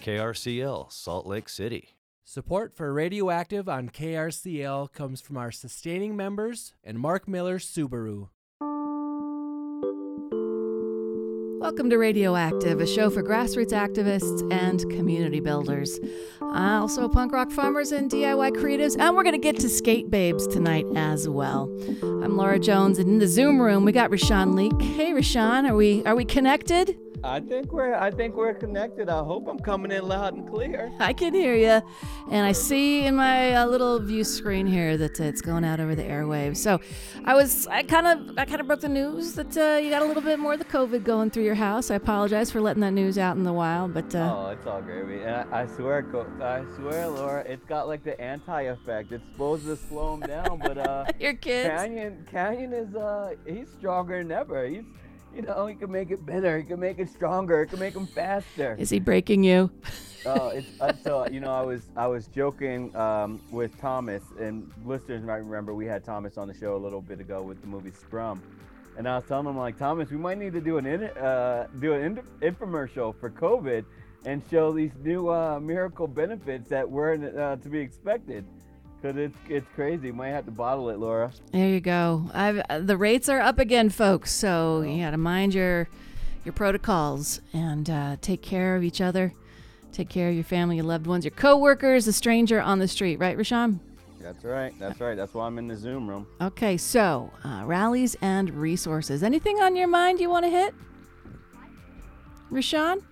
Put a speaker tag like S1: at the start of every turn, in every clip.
S1: KRCL, Salt Lake City.
S2: Support for Radioactive on KRCL comes from our sustaining members and Mark Miller Subaru.
S3: Welcome to Radioactive, a show for grassroots activists and community builders. Uh, also, punk rock farmers and DIY creatives, and we're going to get to skate babes tonight as well. I'm Laura Jones, and in the Zoom room we got Rashawn Leak. Hey, Rashawn, are we are we connected?
S4: I think we're I think we're connected. I hope I'm coming in loud and clear.
S3: I can hear you, and I see in my uh, little view screen here that uh, it's going out over the airwaves. So, I was I kind of I kind of broke the news that uh, you got a little bit more of the COVID going through your house. I apologize for letting that news out in the wild, but uh,
S4: oh, it's all gravy. And I, I swear, I swear, Laura, it's got like the anti effect. It's supposed to slow him down, but uh,
S3: your kids.
S4: Canyon Canyon is uh he's stronger than ever. He's you know, he can make it better. He can make it stronger. He can make them faster.
S3: Is he breaking you?
S4: Oh, it's uh, so you know I was I was joking um, with Thomas and listeners might remember we had Thomas on the show a little bit ago with the movie Scrum, and I was telling him like Thomas we might need to do an in, uh, do an in- infomercial for COVID and show these new uh, miracle benefits that weren't uh, to be expected. Cause it's it's crazy. Might have to bottle it, Laura.
S3: There you go. I've, the rates are up again, folks. So you got to mind your your protocols and uh, take care of each other. Take care of your family, your loved ones, your coworkers, a stranger on the street. Right, Rashawn?
S4: That's right. That's right. That's why I'm in the Zoom room.
S3: Okay, so uh, rallies and resources. Anything on your mind you want to hit, Rashawn?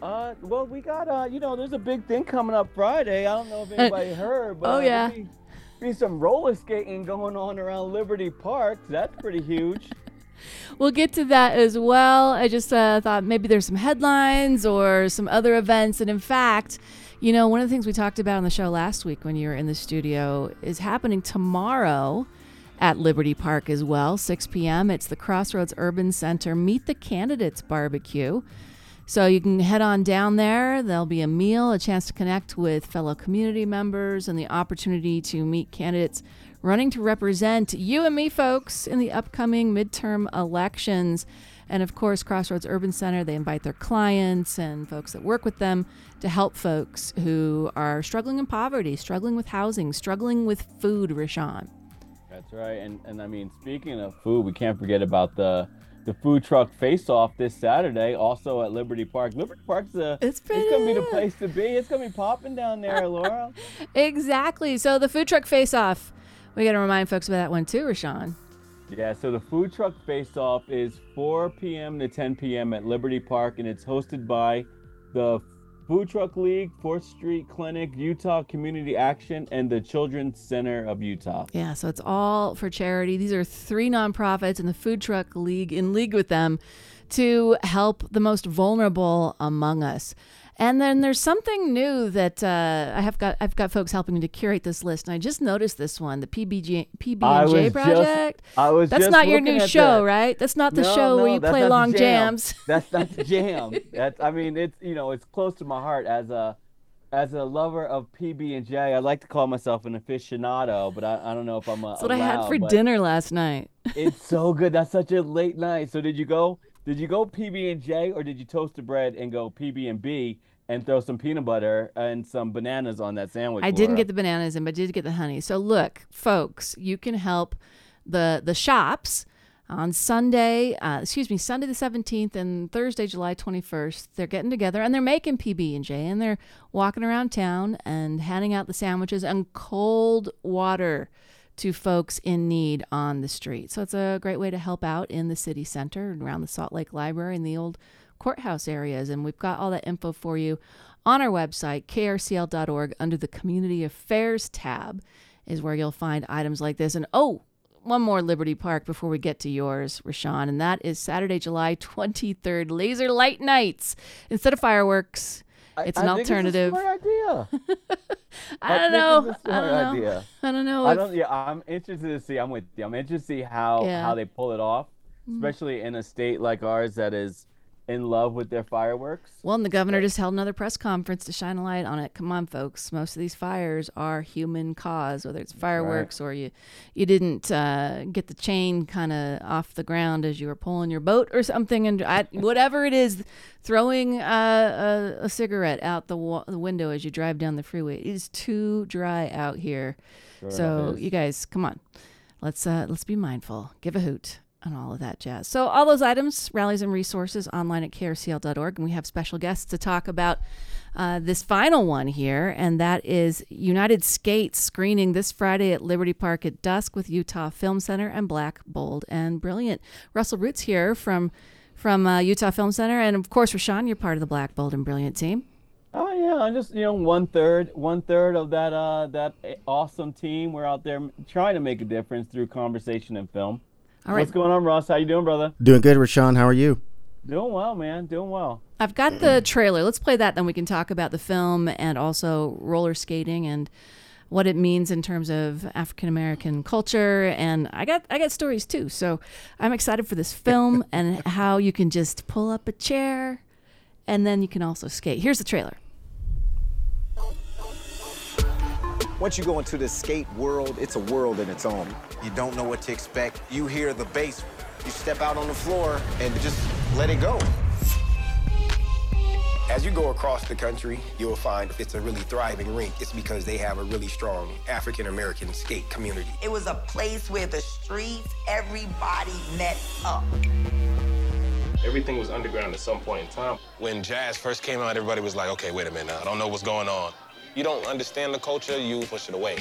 S4: Uh, well, we got uh, you know, there's a big thing coming up Friday. I don't know if anybody heard, but
S3: oh yeah,
S4: be, be some roller skating going on around Liberty Park. That's pretty huge.
S3: we'll get to that as well. I just uh, thought maybe there's some headlines or some other events, and in fact. You know, one of the things we talked about on the show last week when you were in the studio is happening tomorrow at Liberty Park as well, 6 p.m. It's the Crossroads Urban Center Meet the Candidates barbecue. So you can head on down there. There'll be a meal, a chance to connect with fellow community members, and the opportunity to meet candidates running to represent you and me, folks, in the upcoming midterm elections. And of course, Crossroads Urban Center, they invite their clients and folks that work with them to help folks who are struggling in poverty, struggling with housing, struggling with food, Rashawn.
S4: That's right. And, and I mean, speaking of food, we can't forget about the the food truck face off this Saturday, also at Liberty Park. Liberty Park's a
S3: it's,
S4: it's gonna be the place to be. It's gonna be popping down there, Laura.
S3: exactly. So the food truck face off. We gotta remind folks about that one too, Rashawn.
S4: Yeah, so the food truck face off is 4 p.m. to 10 p.m. at Liberty Park, and it's hosted by the Food Truck League, 4th Street Clinic, Utah Community Action, and the Children's Center of Utah.
S3: Yeah, so it's all for charity. These are three nonprofits and the Food Truck League in league with them to help the most vulnerable among us. And then there's something new that uh, I have got. I've got folks helping me to curate this list, and I just noticed this one, the PBG PB&J project.
S4: Just, I was.
S3: That's not your new show, that. right? That's not the
S4: no,
S3: show
S4: no,
S3: where you play long
S4: jam.
S3: jams.
S4: That's that's jam. that's. I mean, it's you know, it's close to my heart as a as a lover of PB and J. I like to call myself an aficionado, but I, I don't know if I'm a.
S3: That's what
S4: allowed,
S3: I had for dinner last night.
S4: it's so good. That's such a late night. So did you go? Did you go PB and J or did you toast the bread and go PB and B? and throw some peanut butter and some bananas on that sandwich.
S3: I didn't get the bananas in, but I did get the honey. So look, folks, you can help the the shops on Sunday, uh, excuse me, Sunday the 17th and Thursday, July 21st. They're getting together and they're making PB and J and they're walking around town and handing out the sandwiches and cold water to folks in need on the street. So it's a great way to help out in the city center and around the Salt Lake Library and the old courthouse areas. And we've got all that info for you on our website, krcl.org, under the Community Affairs tab, is where you'll find items like this. And oh, one more Liberty Park before we get to yours, Rashawn, and that is Saturday, July 23rd, Laser Light Nights. Instead of fireworks, it's
S4: I,
S3: an
S4: I
S3: alternative.
S4: Think it's a smart idea.
S3: I, I, don't know. I don't know.
S4: Idea.
S3: I don't know.
S4: I don't. Yeah, I'm interested to see. I'm with you. I'm interested to see how
S3: Yeah.
S4: how they pull it off,
S3: Mm.
S4: especially in a state like ours that is in love with their fireworks.
S3: Well, and the governor just held another press conference to shine a light on it. Come on, folks. Most of these fires are human cause, whether it's fireworks or you you didn't uh, get the chain kind of off the ground as you were pulling your boat or something, and I, whatever it is, throwing uh, a, a cigarette out the, wa- the window as you drive down the freeway. It is too dry out here. so
S4: it is.
S3: you guys, come on, let's uh, let's be mindful. Give a hoot and all of that jazz. So all those items, rallies and resources online at krcl.org, and we have special guests to talk about uh, this final one here, and that is United Skates screening this Friday at Liberty Park at dusk with Utah Film Center and Black, Bold, and Brilliant. Russell Roots here from from uh, Utah Film Center, and of course, Rashawn, you're part of the Black, Bold, and Brilliant team.
S4: Oh yeah, I'm just you know one third, one third of that uh that awesome team. We're out there trying to make a difference through conversation and film.
S3: All right,
S4: What's going on, Ross? How you doing, brother?
S5: Doing good, Rashawn. How are you?
S4: Doing well, man. Doing well.
S3: I've got the trailer. Let's play that, then we can talk about the film and also roller skating and what it means in terms of African American culture. And I got I got stories too. So I'm excited for this film and how you can just pull up a chair and then you can also skate. Here's the trailer.
S6: Once you go into the skate world, it's a world in its own. You don't know what to expect. You hear the bass, you step out on the floor and just let it go.
S7: As you go across the country, you'll find it's a really thriving rink. It's because they have a really strong African American skate community.
S8: It was a place where the streets, everybody met up.
S9: Everything was underground at some point in time.
S7: When jazz first came out, everybody was like, okay, wait a minute, I don't know what's going on. You don't understand the culture, you push it away.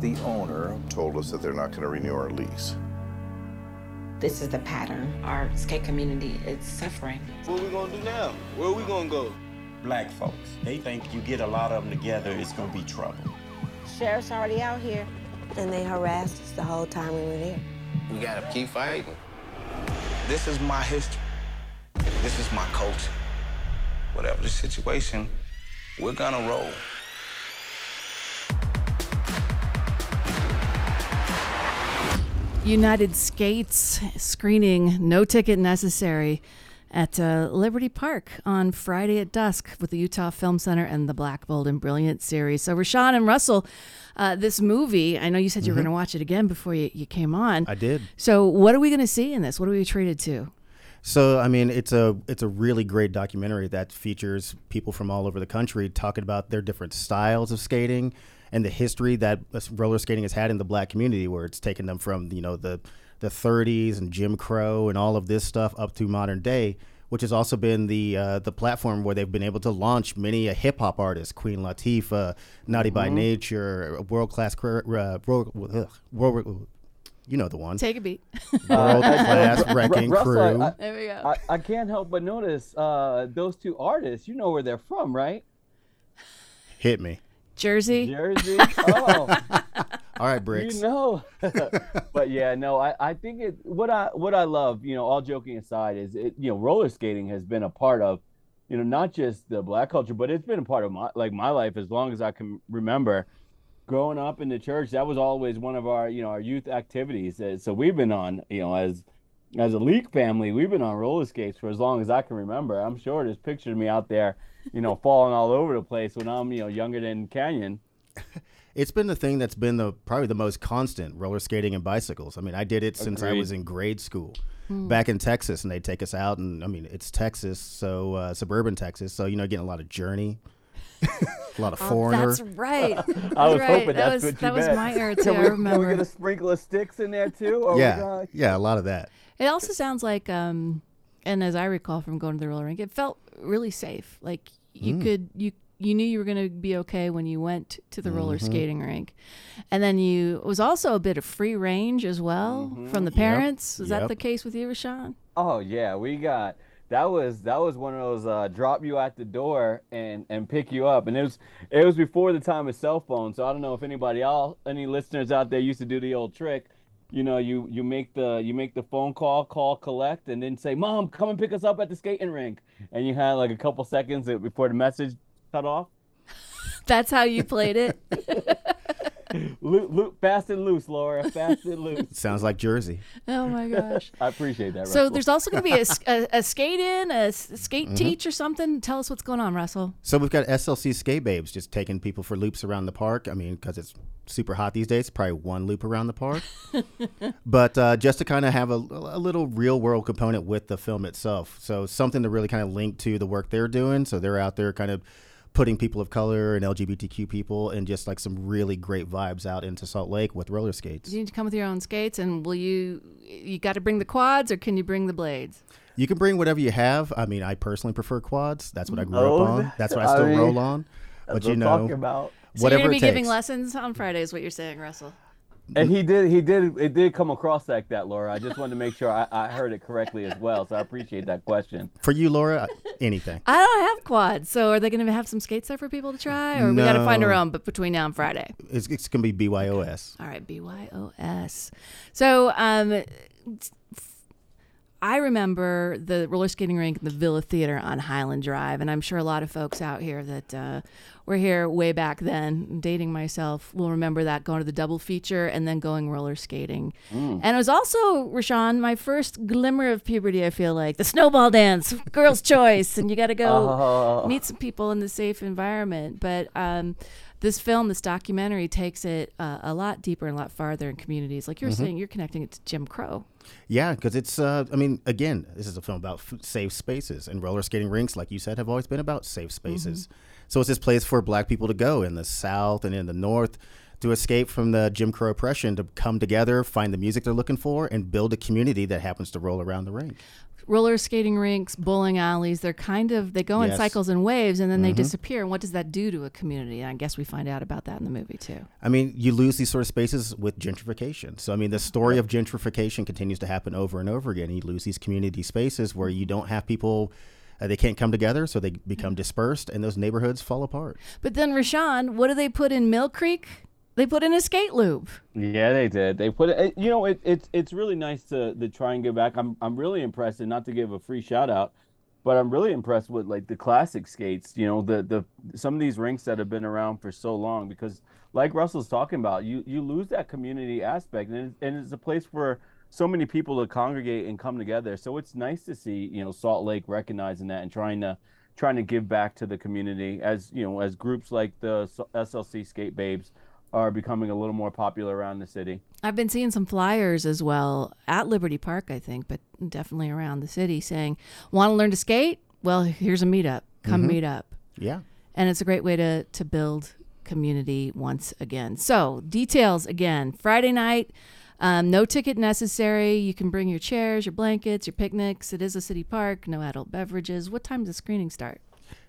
S10: The owner told us that they're not going to renew our lease.
S11: This is the pattern. Our skate community is suffering.
S12: What are we gonna do now? Where are we gonna go?
S13: Black folks, they think you get a lot of them together, it's gonna be trouble.
S14: Sheriff's already out here. And they harassed us the whole time we were there.
S7: We gotta keep fighting.
S6: This is my history. This is my culture. Whatever the situation, we're gonna roll.
S3: United Skates screening, no ticket necessary at uh, Liberty Park on Friday at dusk with the Utah Film Center and the Black, Bold, and Brilliant series. So, Rashawn and Russell, uh, this movie, I know you said you were
S5: Mhm.
S3: going to watch it again before you, you came on.
S5: I did.
S3: So, what are we going to see in this? What are we treated to?
S5: So I mean, it's a it's a really great documentary that features people from all over the country talking about their different styles of skating and the history that roller skating has had in the black community, where it's taken them from you know the the 30s and Jim Crow and all of this stuff up to modern day, which has also been the uh, the platform where they've been able to launch many a hip hop artist, Queen Latifah, Naughty by
S3: Mhm.
S5: Nature, world class, uh, world, world, you know the one.
S3: Take a beat.
S5: World class
S4: Ru-
S5: wrecking
S4: Russell,
S5: crew.
S4: I,
S3: There we go.
S4: I, I can't help but notice uh, those two artists. You know where they're from, right?
S5: Hit me.
S3: Jersey.
S4: Jersey. Oh.
S5: All right, Bricks.
S4: You know, but yeah, no, I, I think it. What I what I love, you know, all joking aside, is it. You know, roller skating has been a part of, you know, not just the black culture, but it's been a part of my like my life as long as I can remember. Growing up in the church, that was always one of our you know our youth activities. Uh, So we've been on you know as as a Leak family, we've been on roller skates for as long as I can remember. I'm sure there's pictures of me out there, you know, falling all over the place when I'm you know younger than Canyon.
S5: It's been the thing that's been the probably the most constant roller skating and bicycles. I mean, I did it since I was in grade school,
S4: Hmm.
S5: back in Texas, and they'd take us out. And I mean, it's Texas, so uh, suburban Texas, so you know, getting a lot of Journey, a lot of
S3: Oh,
S5: Foreigner.
S3: that's right.
S4: I was
S3: right.
S4: hoping
S3: that was,
S4: what you
S3: That was
S4: meant.
S3: my era
S4: Can
S3: too.
S4: we,
S3: I
S4: Can we
S3: remember.
S4: get a sprinkle of Styx in there too? Or
S5: yeah,
S4: gonna-
S5: yeah, a lot of that.
S3: It also sounds like, um, and as I recall from going to the roller rink, it felt really safe. Like you
S5: Mm.
S3: could you you knew you were going to be okay when you went to the roller
S5: Mhm.
S3: skating rink, and then you it was also a bit of free range as well from the
S4: Yep.
S3: parents. Is that the case with you, Rashawn?
S4: Oh yeah, we got that was that was one of those uh, drop you at the door and and pick you up, and it was it was before the time of cell phones. So I don't know if anybody else, any listeners out there used to do the old trick. You know, you you make the you make the phone call, call collect, and then say, "Mom, come and pick us up at the skating rink." And you had like a couple seconds before the message cut off.
S3: That's how you played it.
S4: Lo- lo- fast and loose, Laura. Fast and loose.
S5: Sounds like Jersey.
S3: Oh my gosh.
S4: I appreciate that.
S3: So
S4: Russell.
S3: there's also going to be a a skate in, a skate
S5: Mhm.
S3: teach or something. Tell us what's going on, Russell.
S5: So we've got SLC Skate Babes just taking people for loops around the park. I mean, because it's super hot these days, probably one loop around the park. but uh, just to kind of have a, a little real world component with the film itself. So something to really kind of link to the work they're doing. So they're out there kind of putting people of color and LGBTQ people and just like some really great vibes out into Salt Lake with roller skates.
S3: You need to come with your own skates, and will you? You got to bring the quads, or can you bring the blades?
S5: You can bring whatever you have. I mean, I personally prefer quads. That's what I grew
S4: Oh,
S5: up on. That's what I
S4: I
S5: still
S4: mean,
S5: roll on. But you
S4: what
S5: know,
S4: talking about.
S3: So
S5: whatever
S3: you're gonna
S5: it
S3: be giving lessons on Friday, is what you're saying, Russell.
S4: And he did. He did. It did come across like that, Laura. I just wanted to make sure I, I heard it correctly as well. So I appreciate that question.
S5: For you, Laura, anything.
S3: I don't have quads, so are they going to have some skates there for people to try, or we got to find our own? But between now and Friday.
S5: It's, it's going to be BYOS.
S3: All right, BYOS. So, um, I remember the roller skating rink in the Villa Theater on Highland Drive, and I'm sure a lot of folks out here that uh, were here way back then, dating myself, will remember that going to the double feature and then going roller skating.
S15: Mm.
S3: And it was also, Rashawn, my first glimmer of puberty, I feel like. The snowball dance, girl's choice, and you got to go
S15: Oh.
S3: meet some people in the safe environment. But um, this film, this documentary, takes it uh, a lot deeper and a lot farther in communities. Like you're
S5: Mhm.
S3: saying, you're connecting it to Jim Crow.
S5: Yeah, because it's, uh, I mean, again, this is a film about f- safe spaces. And roller skating rinks, like you said, have always been about safe spaces. So it's this place for black people to go in the South and in the North to escape from the Jim Crow oppression, to come together, find the music they're looking for, and build a community that happens to roll around the rink.
S3: Roller skating rinks, bowling alleys, they're kind of, they go in
S5: Yes.
S3: cycles and waves and then they
S5: Mhm.
S3: disappear. And what does that do to a community? And I guess we find out about that in the movie too.
S5: I mean, you lose these sort of spaces with gentrification. So, I mean, the story of gentrification continues to happen over and over again. You lose these community spaces where you don't have people, uh, they can't come together, so they become dispersed, and those neighborhoods fall apart.
S3: But then, Rashawn, what do they put in Mill Creek? They put in a skate loop.
S4: Yeah, they did. They put it. You know, it, it's it's really nice to to try and give back. I'm I'm really impressed, and not to give a free shout out, but I'm really impressed with like the classic skates. You know, the the some of these rinks that have been around for so long. Because like Russell's talking about, you you lose that community aspect, and it's, and it's a place for so many people to congregate and come together. So it's nice to see you know Salt Lake recognizing that and trying to trying to give back to the community as you know as groups like the SLC Skate Babes are becoming a little more popular around the city.
S3: I've been seeing some flyers as well at Liberty Park, I think, but definitely around the city saying, Want to learn to skate? Well, here's a meetup. Come
S5: Mhm.
S3: meet up.
S5: Yeah.
S3: And it's a great way to, to build community once again. So, details again Friday night, um, no ticket necessary. You can bring your chairs, your blankets, your picnics. It is a city park, no adult beverages. What time does the screening start?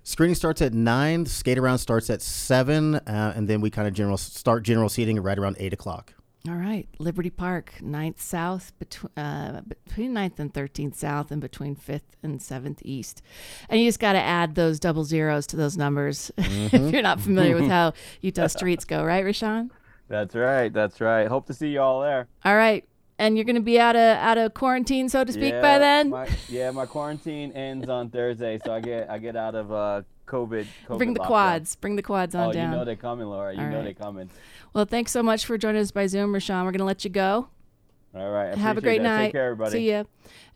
S5: Screening starts at nine. Skate around starts at seven, uh, and then we kind of general start general seating right around eight o'clock.
S3: All right, Liberty Park, 9th South, between uh, between 9th and 13th South, and between 5th and 7th East. And you just got to add those double zeros to those numbers if
S4: Mhm.
S3: you're not familiar with how Utah streets go, right, Rashawn?
S4: That's right. That's right. Hope to see you all there.
S3: All right, and you're going to be out of out of quarantine, so to speak,
S4: yeah,
S3: by then.
S4: My, yeah, my quarantine ends on Thursday, so I get I get out of uh, COVID. COVID
S3: Bring the
S4: lockdown.
S3: quads. Bring the quads on
S4: oh,
S3: down.
S4: you know they're coming, Laura. You
S3: All
S4: know
S3: right.
S4: they're coming.
S3: Well, thanks so much for joining us by Zoom, Rashawn. We're going to let you go.
S4: All right.
S3: Have a great
S4: that.
S3: night.
S4: Take care, everybody.
S3: See ya.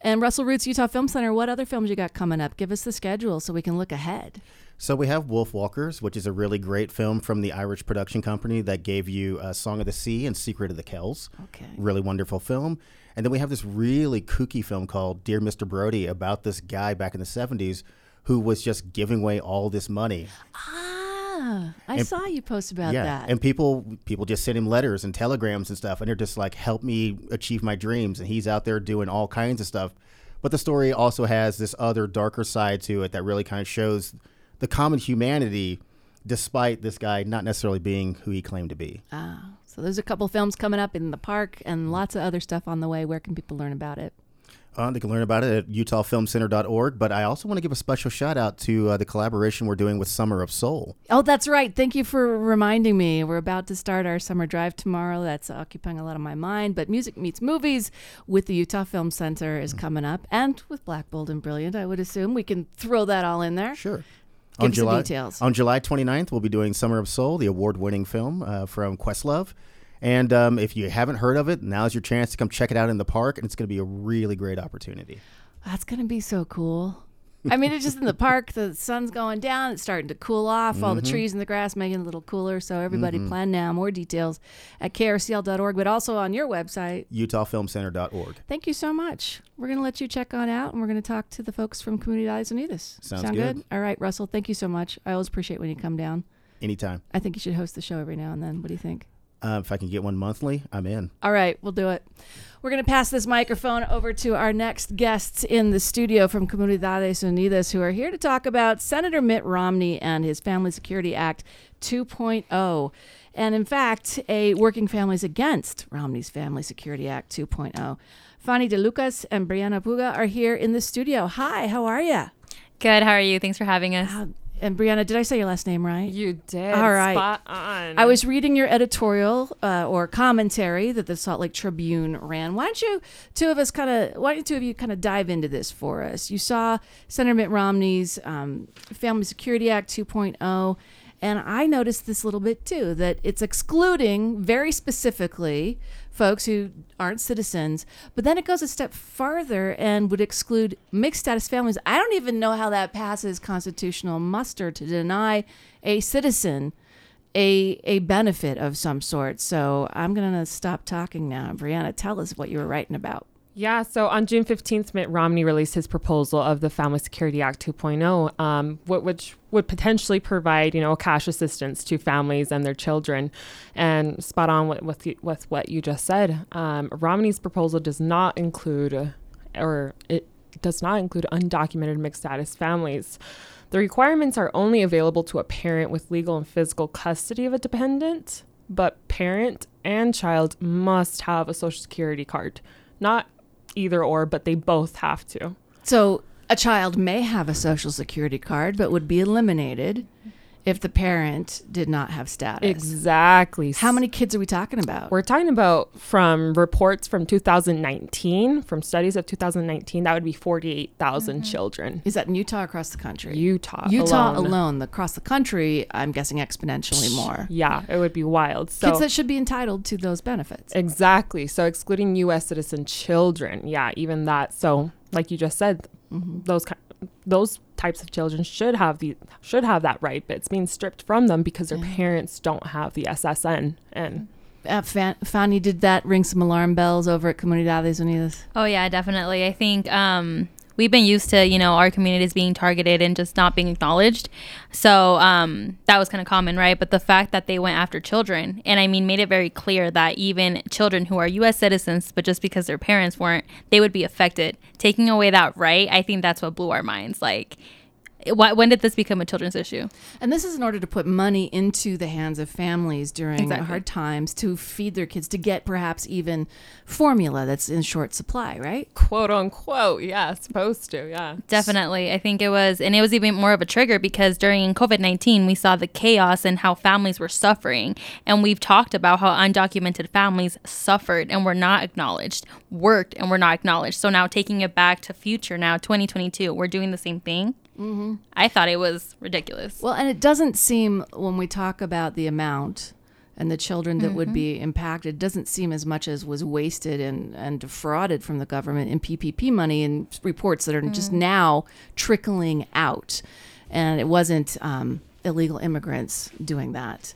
S3: And Russell Roots Utah Film Center. What other films you got coming up? Give us the schedule so we can look ahead.
S5: So we have Wolfwalkers, which is a really great film from the Irish production company that gave you uh, Song of the Sea and Secret of the Kells.
S3: Okay.
S5: Really wonderful film. And then we have this really kooky film called Dear Mr. Brody about this guy back in the 70s who was just giving away all this money.
S3: Ah, I
S5: And-
S3: saw you post about
S5: yeah,
S3: that.
S5: and people people just send him letters and telegrams and stuff, and they're just like, "Help me achieve my dreams." And he's out there doing all kinds of stuff. But the story also has this other darker side to it that really kind of shows the common humanity, despite this guy not necessarily being who he claimed to be.
S3: Ah, so there's a couple films coming up in the park and lots of other stuff on the way. Where can people learn about it?
S5: Uh, they can learn about it at utahfilmcenter.org. But I also want to give a special shout out to uh, the collaboration we're doing with Summer of Soul.
S3: Oh, that's right. Thank you for reminding me. We're about to start our summer drive tomorrow. That's occupying a lot of my mind. But Music Meets Movies with the Utah Film Center is coming up, and with Black Bold and Brilliant, I would assume we can throw that all in there.
S5: Sure.
S3: Give
S5: on July
S3: details.
S5: on July 29th, we'll be doing Summer of Soul, the award-winning film uh, from Questlove. And um, if you haven't heard of it, now's your chance to come check it out in the park, and it's going to be a really great opportunity.
S3: That's gonna be so cool. I mean, it's just in the park. The sun's going down. It's starting to cool off. All the
S5: Mhm.
S3: trees and the grass making it a little cooler. So everybody
S5: Mhm.
S3: plan now. More details at krcl.org, but also on your website.
S5: UtahFilmCenter.org.
S3: Thank you so much. We're going to let you check on out, and we're going to talk to the folks from Comunidades Unidas.
S5: Sounds
S3: Sound
S5: good.
S3: All right, Russell. Thank you so much. I always appreciate when you come down.
S5: Anytime.
S3: I think you should host the show every now and then. What do you think?
S5: Uh, if I can get one monthly, I'm in.
S3: All right, we'll do it. We're going to pass this microphone over to our next guests in the studio from Comunidades Unidas who are here to talk about Senator Mitt Romney and his Family Security Act 2.0. And in fact, a Working Families Against Romney's Family Security Act 2.0. Fanny De Lucas and Brianna Puga are here in the studio. Hi, how are you?
S15: Good. How are you? Thanks for having us.
S3: And Brianna, did I say your last name right?
S16: You did.
S3: All right.
S16: Spot on.
S3: I was reading your editorial uh, or commentary that the Salt Lake Tribune ran. Why don't you, two of us, kind of, why don't you two of you kind of dive into this for us? You saw Senator Mitt Romney's um, Family Security Act 2.0, and I noticed this little bit too that it's excluding very specifically folks who aren't citizens, but then it goes a step farther and would exclude mixed status families. I don't even know how that passes constitutional muster to deny a citizen a a benefit of some sort. So I'm gonna stop talking now. Brianna, tell us what you were writing about.
S16: Yeah, so on June 15th, Mitt Romney released his proposal of the Family Security Act 2.0, um, which would potentially provide, you know, cash assistance to families and their children. And spot on with, with, with what you just said, um, Romney's proposal does not include, or it does not include undocumented mixed status families. The requirements are only available to a parent with legal and physical custody of a dependent, but parent and child must have a social security card. Not either or, but they both have to.
S3: So a child may have a social security card, but would be eliminated if the parent did not have status.
S16: Exactly.
S3: How many kids are we talking about?
S16: We're talking about from reports from 2019, from studies of 2019, that would be 48,000 children.
S3: Is that in Utah across the country?
S16: Utah.
S3: Utah
S16: alone.
S3: alone. Across the country, I'm guessing exponentially more.
S16: Yeah, it would be wild. So
S3: Kids that should be entitled to those benefits.
S16: Exactly. So excluding U.S. citizen children, yeah, even that. So, like you just said,
S3: Mm-hmm.
S16: those those types of children should have the should have that right, but it's being stripped from them because their parents don't have the SSN. And
S3: Uh, Fan- Fanny, did that ring some alarm bells over at Comunidades Unidas?
S15: Oh yeah, definitely. I think um, we've been used to you know our communities being targeted and just not being acknowledged. So um, that was kind of common, right? But the fact that they went after children, and I mean, made it very clear that even children who are U.S. citizens, but just because their parents weren't, they would be affected. Taking away that right, I think that's what blew our minds. Like. Why, when did this become a children's issue?
S3: And this is in order to put money into the hands of families during
S15: Exactly.
S3: hard times to feed their kids, to get perhaps even formula that's in short supply, right?
S16: quote unquote, yeah, supposed to, yeah.
S15: Definitely. I think it was, and it was even more of a trigger because during COVID 19, we saw the chaos and how families were suffering. And we've talked about how undocumented families suffered and were not acknowledged, worked and were not acknowledged. So now taking it back to future, now 2022, we're doing the same thing.
S3: Mm-hmm.
S15: I thought it was ridiculous.
S3: Well, and it doesn't seem when we talk about the amount and the children that would
S15: Mhm.
S3: be impacted, doesn't seem as much as was wasted and, and defrauded from the government in PPP money and reports that are just
S15: Mm.
S3: now trickling out. And it wasn't um, illegal immigrants doing that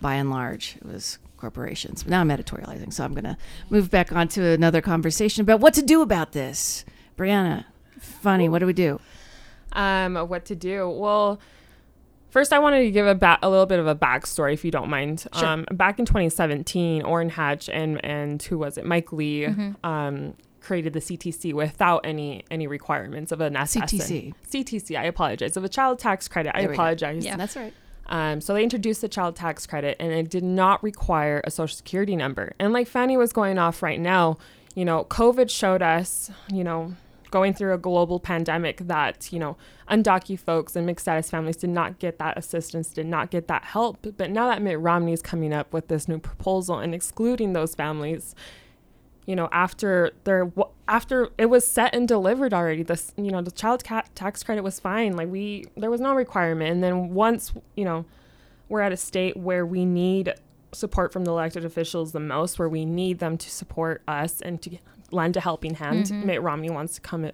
S3: by and large. It was corporations. But Now I'm editorializing, so I'm going to move back on to another conversation about what to do about this. Brianna, Fanny, what do we do?
S16: Um, what to do. Well, first I wanted to give a, ba- a little bit of a backstory, if you don't mind.
S3: Sure.
S16: Um, back in 2017, Orrin Hatch and and who was it, Mike Lee,
S3: Mhm.
S16: um, created the CTC without any any requirements of an SSN.
S3: CTC.
S16: CTC. I apologize. Of a child tax credit. I
S3: There go.
S16: apologize.
S3: Yeah, that's right.
S16: Um, so they introduced the child tax credit, and it did not require a social security number. And like Fanny was going off right now, you know, COVID showed us, you know, going through a global pandemic that you know undocumented folks and mixed status families did not get that assistance, did not get that help. But now that Mitt Romney is coming up with this new proposal and excluding those families, you know, after there, after it was set and delivered already, this, you know, the child tax credit was fine. Like we, there was no requirement. And then once, you know, we're at a state where we need support from the elected officials the most, where we need them to support us and to lend a helping hand. Mm-hmm. Mitt Romney wants to come,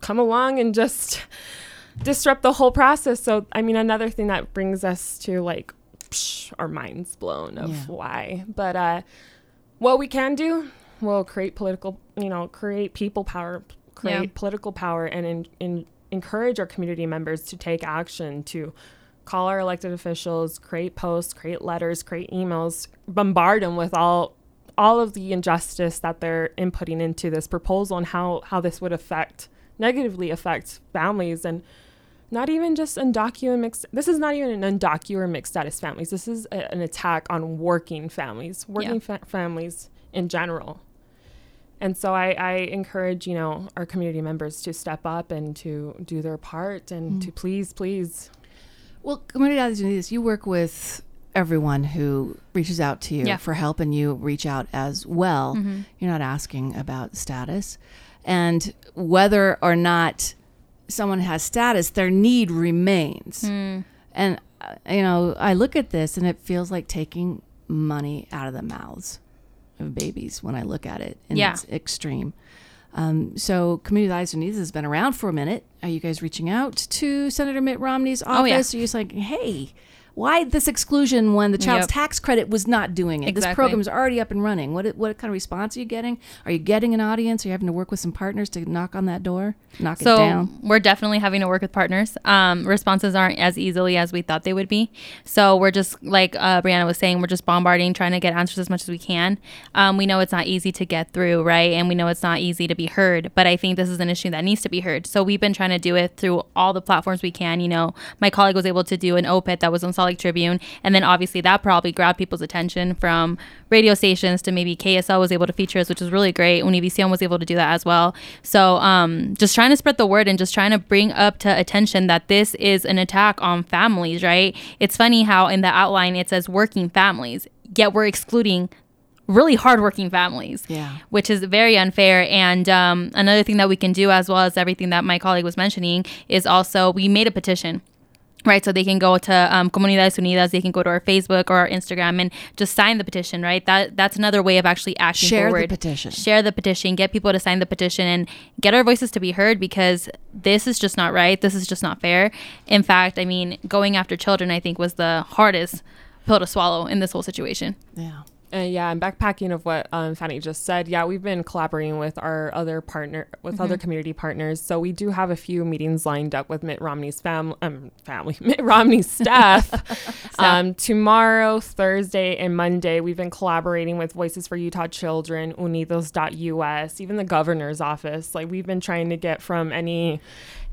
S16: come along and just disrupt the whole process. So, I mean, another thing that brings us to like psh, our minds blown of yeah. why. But uh, what we can do, we'll create political, you know, create people power, create yeah. political power, and in, in, encourage our community members to take action to call our elected officials, create posts, create letters, create emails, bombard them with all all of the injustice that they're inputting into this proposal and how how this would affect negatively affect families and not even just undocumented mixed this is not even an undocumented mixed status families this is a, an attack on working families working yeah. fa- families in general and so I, I, encourage you know our community members to step up and to do their part and mm. to please please
S3: well Comunidades Unidas you work with everyone who reaches out to you yeah. for help and you reach out as well mm-hmm. you're not asking about status and whether or not someone has status, their need remains. Mm. And, uh, you know, I look at this and it feels like taking money out of the mouths of babies when I look at it. And yeah. it's extreme. Um, so, Comunidades Unidas has been around for a minute. Are you guys reaching out to Senator Mitt Romney's office? Oh, yeah. Are you just like, hey, why this exclusion when the child's yep. tax credit was not doing it? Exactly. This program is already up and running. What what kind of response are you getting? Are you getting an audience? Are you having to work with some partners to knock on that door, knock so it down?
S15: We're definitely having to work with partners. Um, responses aren't as easily as we thought they would be. So we're just like uh, Brianna was saying, we're just bombarding, trying to get answers as much as we can. Um, we know it's not easy to get through, right? And we know it's not easy to be heard. But I think this is an issue that needs to be heard. So we've been trying to do it through all the platforms we can. You know, my colleague was able to do an OPIT that was on Salt Tribune and then obviously that probably grabbed people's attention from radio stations to maybe KSL was able to feature us, which was really great. Univision was able to do that as well. So um, just trying to spread the word and just trying to bring up to attention that this is an attack on families, right? It's funny how in the outline it says working families, yet we're excluding really hardworking families,
S3: yeah.
S15: which is very unfair. And um, another thing that we can do, as well as everything that my colleague was mentioning, is also we made a petition right? So they can go to um, Comunidades Unidas, they can go to our Facebook or our Instagram and just sign the petition, right? That that's another way of actually acting
S3: Share
S15: forward.
S3: the petition.
S15: Share the petition. Get people to sign the petition and get our voices to be heard because this is just not right. This is just not fair. In fact, I mean, going after children, I think, was the hardest pill to swallow in this whole situation.
S3: Yeah.
S16: Uh, yeah, and backpacking of what um, Fanny just said. Yeah, we've been collaborating with our other partner, with mm-hmm. other community partners. So we do have a few meetings lined up with Mitt Romney's fam- um, family, Mitt Romney's staff. um, tomorrow, Thursday, and Monday, we've been collaborating with Voices for Utah Children, Unidos.us, even the governor's office. Like we've been trying to get from any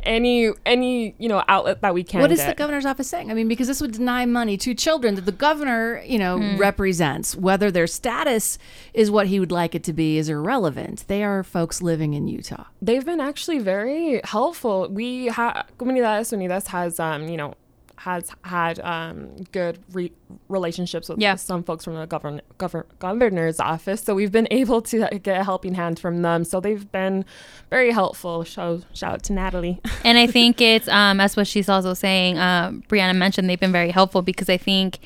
S16: any any you know outlet that we can.
S3: What is
S16: get.
S3: the governor's office saying? I mean, because this would deny money to children that the governor you know mm. represents. Whether their status is what he would like it to be is irrelevant. They are folks living in Utah.
S16: They've been actually very helpful. We have Comunidades Unidas has um you know has had um, good re- relationships with yeah. some folks from the govern- govern- governor's office. So we've been able to get a helping hand from them. So they've been very helpful. Show, shout out to Natalie.
S15: and I think it's, um, as what she's also saying, uh, Brianna mentioned, they've been very helpful because I think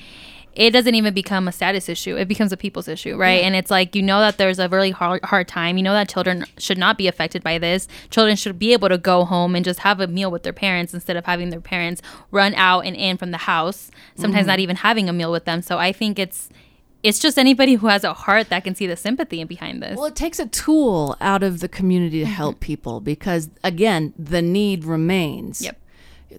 S15: it doesn't even become a status issue. It becomes a people's issue, right? Yeah. And it's like you know that there's a really hard hard time. You know that children should not be affected by this. Children should be able to go home and just have a meal with their parents instead of having their parents run out and in from the house. Sometimes mm-hmm. not even having a meal with them. So I think it's it's just anybody who has a heart that can see the sympathy behind this.
S3: Well, it takes a tool out of the community to help mm-hmm. people because again, the need remains.
S15: Yep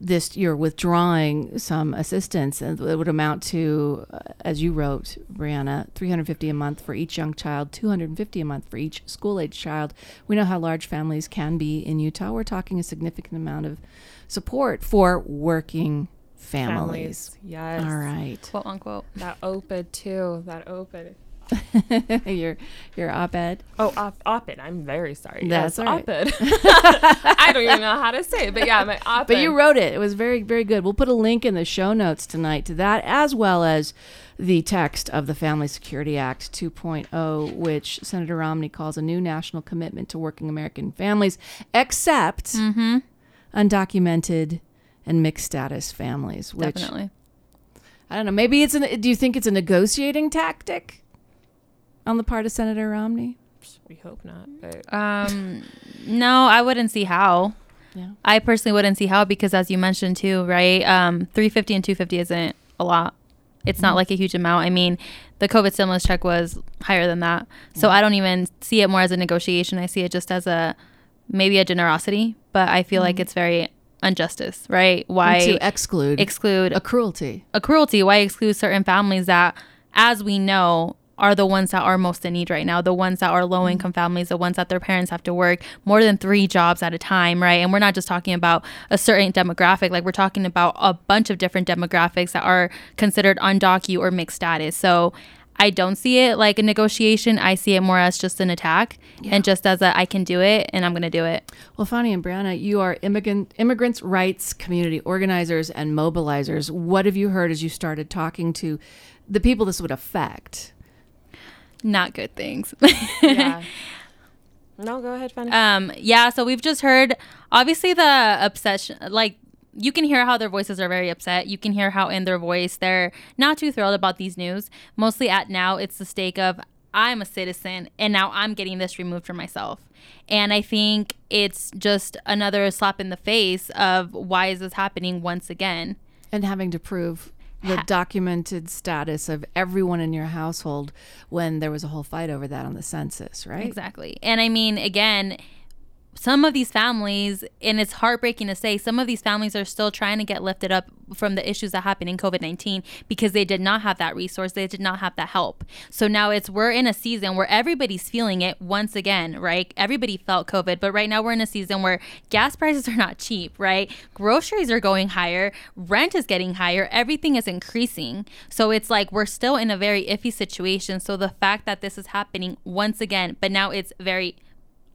S3: this you're withdrawing some assistance and it would amount to uh, as you wrote brianna 350 a month for each young child 250 a month for each school age child. We know how large families can be in utah. We're talking a significant amount of support for working families, families
S16: yes.
S3: All right.
S15: Quote unquote.
S16: That OPIT too that OPIT
S3: your your op-ed.
S16: Oh, op- op-ed. I'm very sorry.
S3: That's
S16: yes,
S3: right.
S16: op-ed. I don't even know how to say it, but yeah, my op-ed.
S3: But you wrote it. It was very, very good. We'll put a link in the show notes tonight to that, as well as the text of the Family Security Act 2.0, which Senator Romney calls a new national commitment to working American families, except
S15: Mm-hmm.
S3: undocumented and mixed status families. Which
S15: Definitely.
S3: I don't know. Maybe it's an. Do you think it's a negotiating tactic on the part of Senator Romney?
S16: We hope not. But
S15: Um, no, I wouldn't see how.
S3: Yeah.
S15: I personally wouldn't see how because, as you mentioned too, right? Um, three fifty and two fifty isn't a lot. It's not
S3: Mhm.
S15: like a huge amount. I mean, the COVID stimulus check was higher than that, so I don't even see it more as a negotiation. I see it just as a maybe a generosity, but I feel like
S3: Mhm.
S15: it's very injustice, right? Why
S3: to exclude
S15: exclude
S3: a cruelty?
S15: a cruelty why exclude certain families that as we know are the ones that are most in need right now the ones that are low mm-hmm. income families the ones that their parents have to work more than three jobs at a time right and we're not just talking about a certain demographic like we're talking about a bunch of different demographics that are considered undocu or mixed status so I don't see it like a negotiation. I see it more as just an attack and just as a I can do it and I'm going to do it.
S3: Well, Fanny and Brianna, you are immigrant immigrants' rights community organizers and mobilizers. What have you heard as you started talking to the people this would affect?
S15: Not good things.
S16: yeah. No, go ahead, Fanny.
S15: Um, yeah, so we've just heard obviously the obsession like you can hear how their voices are very upset. You can hear how in their voice they're not too thrilled about these news. Mostly at now it's the stake of I'm a citizen and now I'm getting this removed from myself. And I think it's just another slap in the face of why is this happening once again?
S3: And having to prove the documented status of everyone in your household when there was a whole fight over that on the census, right?
S15: Exactly. And I mean, again, some of these families, and it's heartbreaking to say, some of these families are still trying to get lifted up from the issues that happened in COVID 19 because they did not have that resource. They did not have that help. So now it's, we're in a season where everybody's feeling it once again, right? Everybody felt COVID, but right now we're in a season where gas prices are not cheap, right? Groceries are going higher, rent is getting higher, everything is increasing. So it's like we're still in a very iffy situation. So the fact that this is happening once again, but now it's very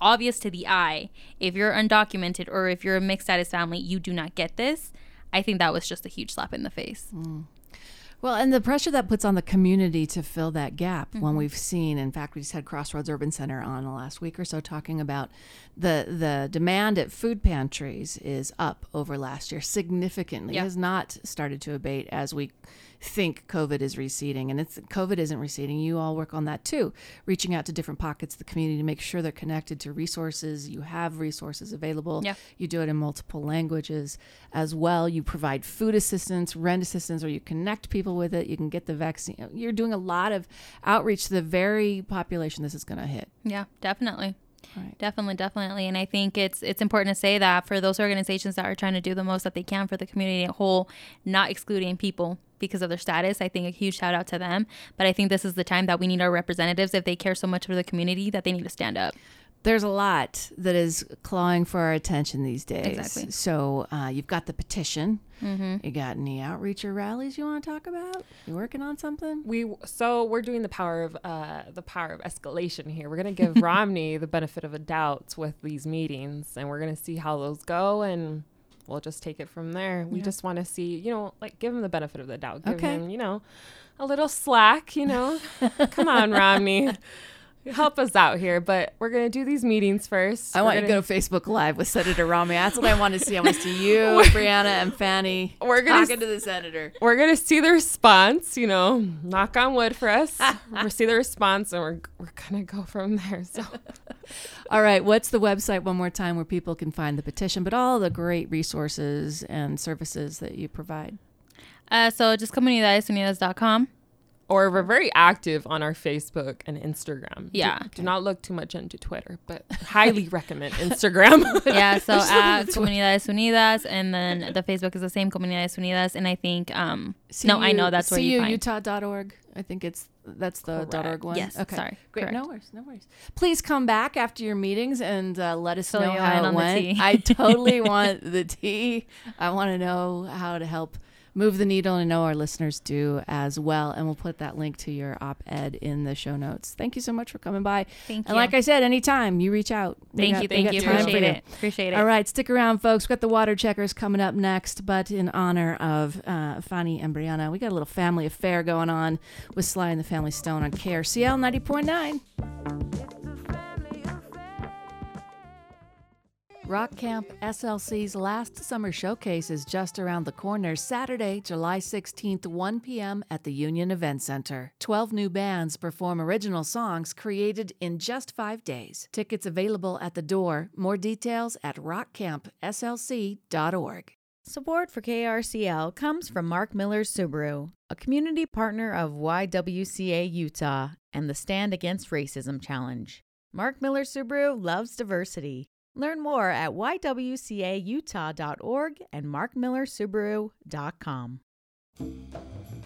S15: obvious to the eye if you're undocumented or if you're a mixed status family you do not get this i think that was just a huge slap in the face
S3: Well, and the pressure that puts on the community to fill that gap when
S15: Mhm.
S3: we've seen, in fact, we just had Crossroads Urban Center on the last week or so talking about the the demand at food pantries is up over last year significantly. It
S15: Yeah.
S3: has not started to abate as we think COVID is receding, and it's COVID isn't receding. You all work on that too, reaching out to different pockets of the community to make sure they're connected to resources. You have resources available.
S15: Yeah.
S3: You do it in multiple languages as well. You provide food assistance, rent assistance, or you connect people with it. You can get the vaccine. You're doing a lot of outreach to the very population this is going to hit.
S15: yeah definitely
S3: Right.
S15: definitely definitely and i think it's it's important to say that for those organizations that are trying to do the most that they can for the community at whole not excluding people because of their status i think a huge shout out to them but i think this is the time that we need our representatives if they care so much for the community that they need to stand up
S3: There's a lot that is clawing for our attention these days.
S15: Exactly.
S3: So uh, you've got the petition.
S15: Mhm.
S3: You got any outreach or rallies you want to talk about? You working on something?
S16: We so we're doing the power of uh, the power of escalation here. We're gonna give Romney the benefit of a doubt with these meetings, and we're gonna see how those go, and we'll just take it from there. We
S3: Yeah.
S16: just want to see, you know, like give him the benefit of the doubt. Give
S3: Okay.
S16: him, you know, a little slack. You know, come on, Romney. Help us out here, but we're gonna do these meetings first.
S3: I
S16: We're
S3: want you to
S16: gonna-
S3: go to Facebook Live with Senator Romney. That's what I want to see. I want to see you, Brianna, and Fanny
S16: We're gonna
S3: talking
S16: s-
S3: to the senator.
S16: We're gonna see the response, you know, knock on wood for us. we'll see the response and we're we're gonna go from there. So
S3: All right, what's the website one more time where people can find the petition, but all the great resources and services that you provide?
S15: uh, so just comunidadesunidas.com
S16: or we're very active on our Facebook and Instagram. Do-
S15: Yeah.
S16: Do, not look too much into Twitter, but highly recommend Instagram.
S15: yeah, so at Comunidades Unidas, and then the Facebook is the same Comunidades Unidas, and I think um no, I know that's where you find.
S3: CUutah.org. I think it's that's the dot .org one.
S15: Yes,
S3: Okay.
S15: sorry,
S3: Great. No worries. No worries. Please come back after your meetings and uh, let us
S15: Fill
S3: know how it went. I totally want the tea. I want to know how to help move the needle. And I know our listeners do as well. And we'll put that link to your op ed in the show notes. Thank you so much for coming by.
S15: Thank
S3: And
S15: you.
S3: like I said, anytime you reach out.
S15: Thank
S3: got-
S15: you, thank you. Appreciate
S3: you.
S15: it. Appreciate it.
S3: All right, stick around, folks. We've got the water checkers coming up next. But in honor of uh, Fanny and Brianna, we got a little family affair going on with Sly and the Family Stone on KRCL 90.9. Rock Camp SLC's last summer showcase is just around the corner, Saturday, July 16th, 1 p.m. at the Union Event Center. 12 new bands perform original songs created in just five days. Tickets available at the door. More details at rockcampslc.org.
S17: Support for KRCL comes from Mark Miller Subaru, a community partner of YWCA Utah and the Stand Against Racism Challenge. Mark Miller Subaru loves diversity. Learn more at ywcautah.org and markmillersubaru.com.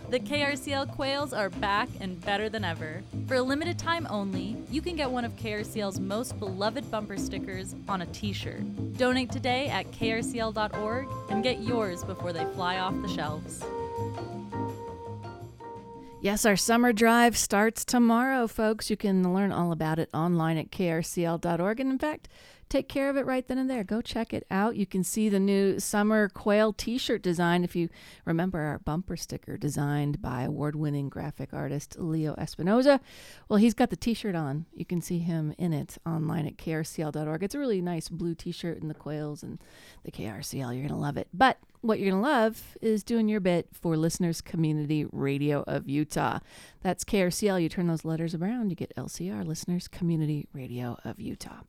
S18: The KRCL quails are back and better than ever. For a limited time only, you can get one of KRCL's most beloved bumper stickers on a t shirt. Donate today at krcl.org and get yours before they fly off the shelves.
S3: Yes, our summer drive starts tomorrow, folks. You can learn all about it online at krcl.org. And in fact, take care of it right then and there. Go check it out. You can see the new summer quail t shirt design. If you remember our bumper sticker designed by award winning graphic artist Leo Espinoza, well, he's got the t shirt on. You can see him in it online at krcl.org. It's a really nice blue t shirt and the quails and the KRCL. You're going to love it. But what you're going to love is doing your bit for Listeners Community Radio of Utah. That's KRCL. You turn those letters around, you get LCR, Listeners Community Radio of Utah.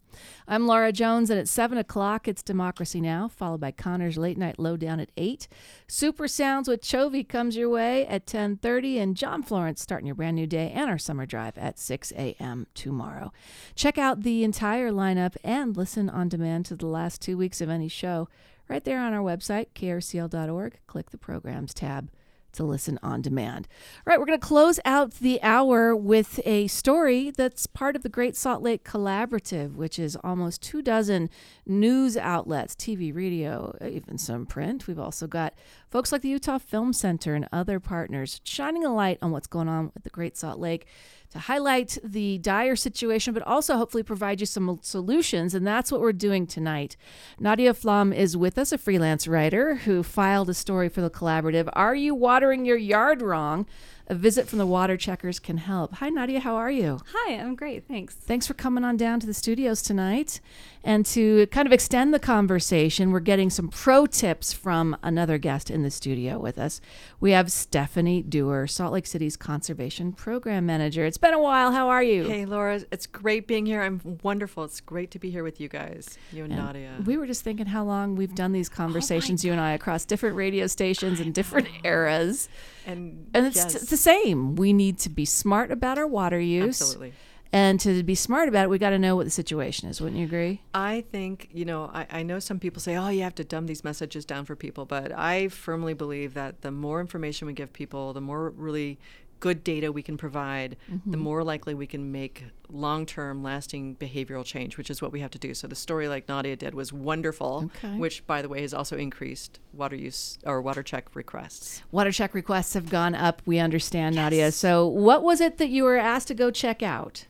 S3: I'm Laura Jones, and at 7 o'clock, it's Democracy Now!, followed by Connor's Late Night Lowdown at 8. Super Sounds with Chovy comes your way at 10.30, and John Florence starting your brand new day and our summer drive at 6 a.m. tomorrow. Check out the entire lineup and listen on demand to the last two weeks of any show right there on our website, krcl.org. Click the programs tab to listen on demand. All right, we're going to close out the hour with a story that's part of the Great Salt Lake Collaborative, which is almost two dozen news outlets, TV, radio, even some print. We've also got folks like the Utah Film Center and other partners shining a light on what's going on with the Great Salt Lake to highlight the dire situation, but also hopefully provide you some solutions. And that's what we're doing tonight. Nadia Flom is with us, a freelance writer who filed a story for the collaborative. Are you watering your yard wrong? A visit from the water checkers can help. Hi, Nadia. How are you?
S19: Hi, I'm great. Thanks.
S3: Thanks for coming on down to the studios tonight. And to kind of extend the conversation, we're getting some pro tips from another guest in the studio with us. We have Stephanie Duer, Salt Lake City's Conservation Program Manager. It's been a while. How are you?
S20: Hey, Laura. It's great being here. I'm wonderful. It's great to be here with you guys, you and,
S3: And
S20: Nadia.
S3: We were just thinking how long we've done these oh conversations, you and I, across different radio stations and different eras.
S20: And,
S3: and it's,
S20: yes.
S3: it's the same. We need to be smart about our water use.
S20: Absolutely.
S3: And to be smart about it, we got to know what the situation is. Wouldn't you agree?
S20: I think, you know, I, I know some people say, oh, you have to dumb these messages down for people, but I firmly believe that the more information we give people, the more really good data we can provide, the
S3: Mhm.
S20: more likely we can make long term, lasting behavioral change, which is what we have to do. So the story like Nadia did was wonderful,
S3: Okay.
S20: which, by the way, has also increased water use or water check requests.
S3: Water check requests have gone up. We understand, Nadia. So, what was it that you were asked to go check out?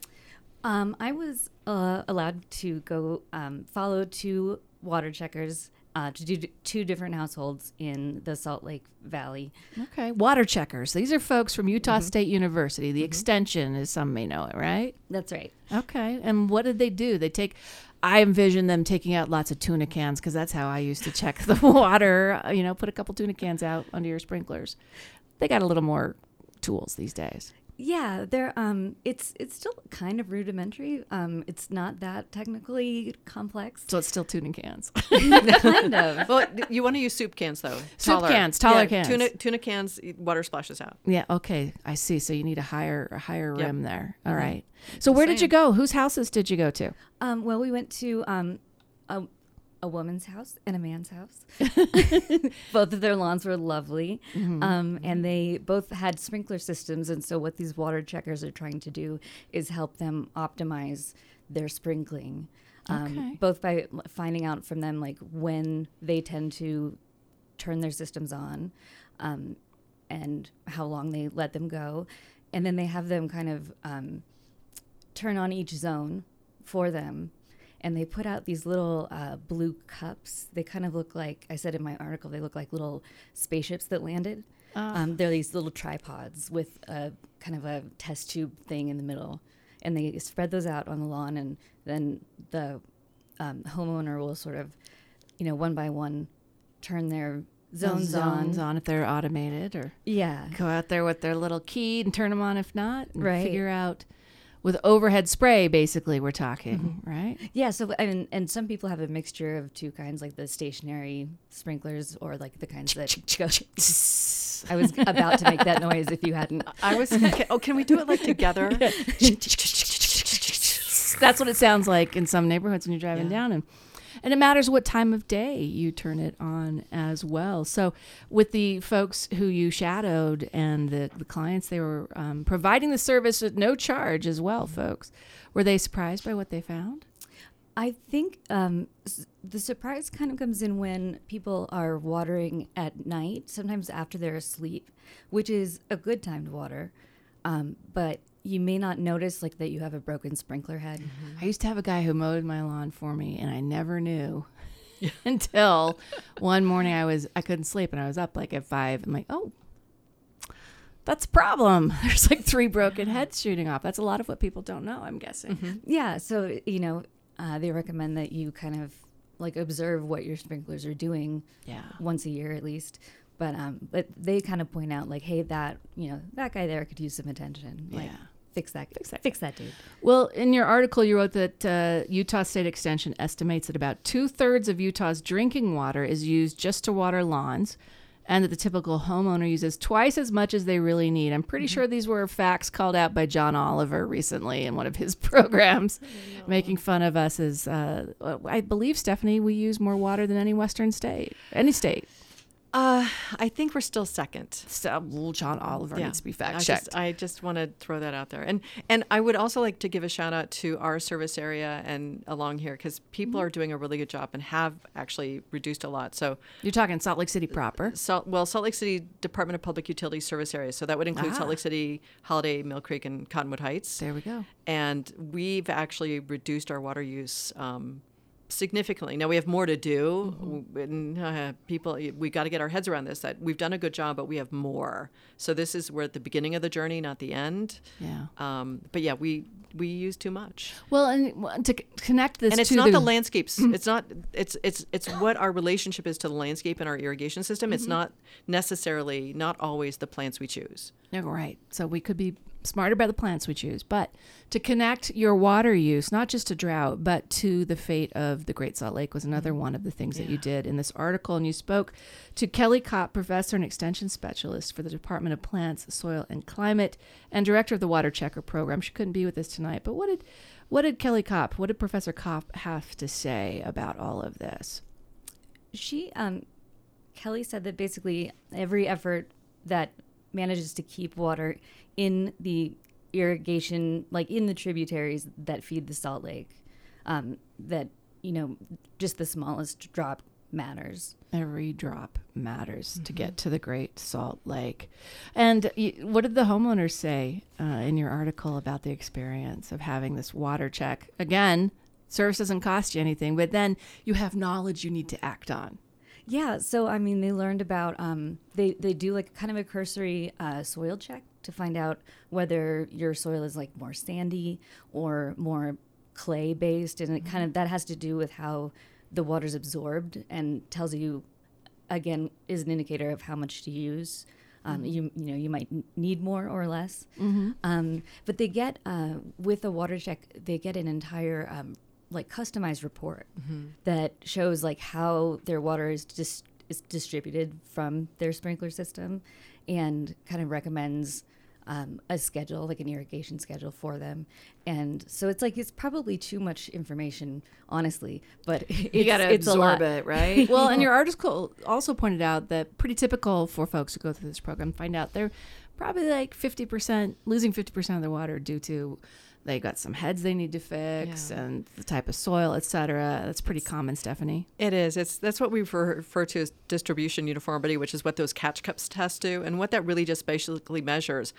S19: Um, I was uh, allowed to go um, follow two water checkers uh, to do d- two different households in the Salt Lake Valley.
S3: Okay. Water checkers. These are folks from Utah
S19: Mhm.
S3: State University, the extension, as some may know it, right?
S19: That's right.
S3: Okay. And what did they do? They take, I envision them taking out lots of tuna cans because that's how I used to check the water. uh, You know, put a couple tuna cans out under your sprinklers. They got a little more tools these days.
S19: Yeah, they're um, it's it's still kind of rudimentary. Um, it's not that technically complex.
S3: So it's still tuna cans.
S19: kind of.
S20: Well, you want to use soup cans though.
S3: Soup cans, taller
S20: Yeah,
S3: cans.
S20: Tuna, tuna cans, water splashes out.
S3: Yeah. Okay. I see. So you need a higher, a higher
S20: Yep.
S3: rim there. All
S19: Mhm.
S3: right. So where did you go? Whose houses did you go to?
S19: Um, well, we went to um, a, a woman's house and a man's house. both of their lawns were lovely,
S3: Mhm.
S19: um, and they both had sprinkler systems. And so, what these water checkers are trying to do is help them optimize their sprinkling, um,
S3: Okay.
S19: both by finding out from them like when they tend to turn their systems on, um, and how long they let them go, and then they have them kind of um, turn on each zone for them. And they put out these little uh, blue cups. They kind of look like I said in my article. They look like little spaceships that landed.
S3: Ah.
S19: Um, they're these little tripods with a kind of a test tube thing in the middle, and they spread those out on the lawn, and then the um, homeowner will sort of, you know, one by one, turn their zones,
S3: zones
S19: on.
S3: on if they're automated or
S19: Yeah.
S3: go out there with their little key and turn them on if not and
S19: Right.
S3: figure out with overhead spray basically we're talking
S19: Mm-hmm.
S3: right
S19: Yeah, so I mean, and some people have a mixture of two kinds, like the stationary sprinklers or like the kinds that go. I was about to make that noise if you hadn't.
S20: I was. Oh, can we do it like together?
S3: that's what it sounds like in some neighborhoods when you're driving down and and it matters what time of day you turn it on as well. So, with the folks who you shadowed and the, the clients, they were um, providing the service at no charge as well, folks. Were they surprised by what they found?
S19: I think um, the surprise kind of comes in when people are watering at night, sometimes after they're asleep, which is a good time to water. Um, but you may not notice like that you have a broken sprinkler head.
S3: I used to have a guy who mowed my lawn for me, and I never knew until one morning I was I couldn't sleep, and I was up like at five. I'm like, oh, that's a problem. There's like three broken heads shooting off. That's a lot of what people don't know. I'm guessing.
S19: Yeah, so you know, uh, they recommend that you kind of like observe what your sprinklers are doing.
S3: Yeah.
S19: once a year at least. But um, but they kind of point out like, hey, that you know that guy there could use some attention. Like,
S3: Yeah.
S19: fix that, fix that, fix that dude.
S3: Well, in your article, you wrote that uh, Utah State Extension estimates that about two thirds of Utah's drinking water is used just to water lawns, and that the typical homeowner uses twice as much as they really need. I'm pretty sure these were facts called out by John Oliver recently in one of his programs, making fun of us as, uh, I believe, Stephanie, we use more water than any Western state, any state.
S20: Uh, I think we're still second.
S3: So, John Oliver needs to be fact
S20: I
S3: checked.
S20: just, I just want to throw that out there, and and I would also like to give a shout out to our service area and along here because people
S3: Mhm.
S20: are doing a really good job and have actually reduced a lot. So
S3: You're talking Salt Lake City proper.
S20: Salt, well, Salt Lake City Department of Public Utilities service area. So that would include
S3: Ah.
S20: Salt Lake City, Holladay, Mill Creek, and Cottonwood Heights.
S3: There we go.
S20: And we've actually reduced our water use um, significantly. Now we have more to do,
S3: Mm-hmm.
S20: and uh, people, we got to get our heads around this. That we've done a good job, but we have more. So this is we're at the beginning of the journey, not the end.
S3: Yeah.
S20: Um, but yeah, we we use too much.
S3: Well, and to connect this
S20: and it's not
S3: the,
S20: the, landscapes. It's not. It's it's it's what our relationship is to the landscape and our irrigation system. It's
S3: Mhm.
S20: not necessarily, not always the plants we choose.
S3: No, right. So we could be smarter by the plants we choose, but to connect your water use, not just to drought, but to the fate of the Great Salt Lake was another one of the things that you did in this article. And you spoke to Kelly Kopp, professor and extension specialist for the Department of Plants, Soil, and Climate, and director of the Water Checker program. She couldn't be with us tonight, but what did what did Kelly Kopp, what did Professor Kopp have to say about all of this?
S19: She, um, Kelly said that basically every effort that manages to keep water in the irrigation, like in the tributaries that feed the Salt Lake, um, that, you know, just the smallest drop matters.
S3: Every drop matters to get to the Great Salt Lake. And y- what did the homeowners say uh, in your article about the experience of having this water check? Again, service doesn't cost you anything, but then you have knowledge you need to act on.
S19: Yeah, so I mean, they learned about um, they they do like kind of a cursory uh, soil check to find out whether your soil is like more sandy or more clay based, and it kind of that has to do with how the water's absorbed and tells you again is an indicator of how much to use. Um,
S3: Mhm.
S19: You you know you might need more or less,
S3: Mhm.
S19: um, but they get uh, with a water check they get an entire um, like customized report
S20: Mhm.
S19: that shows like how their water is dis- is distributed from their sprinkler system, and kind of recommends um, a schedule, like an irrigation schedule for them. And so it's like it's probably too much information, honestly. But it's,
S3: you got to
S19: it's a
S3: absorb
S19: lot.
S3: it, right? well, and your article also pointed out that pretty typical for folks who go through this program find out they're probably like 50% losing 50% of their water due to they got some heads they need to fix
S20: Yeah.
S3: and the type of soil, etc. That's pretty common, Stephanie.
S20: It is. It's that's what we refer, refer to as distribution uniformity, which is what those catch cups tests do, and what that really just basically measures.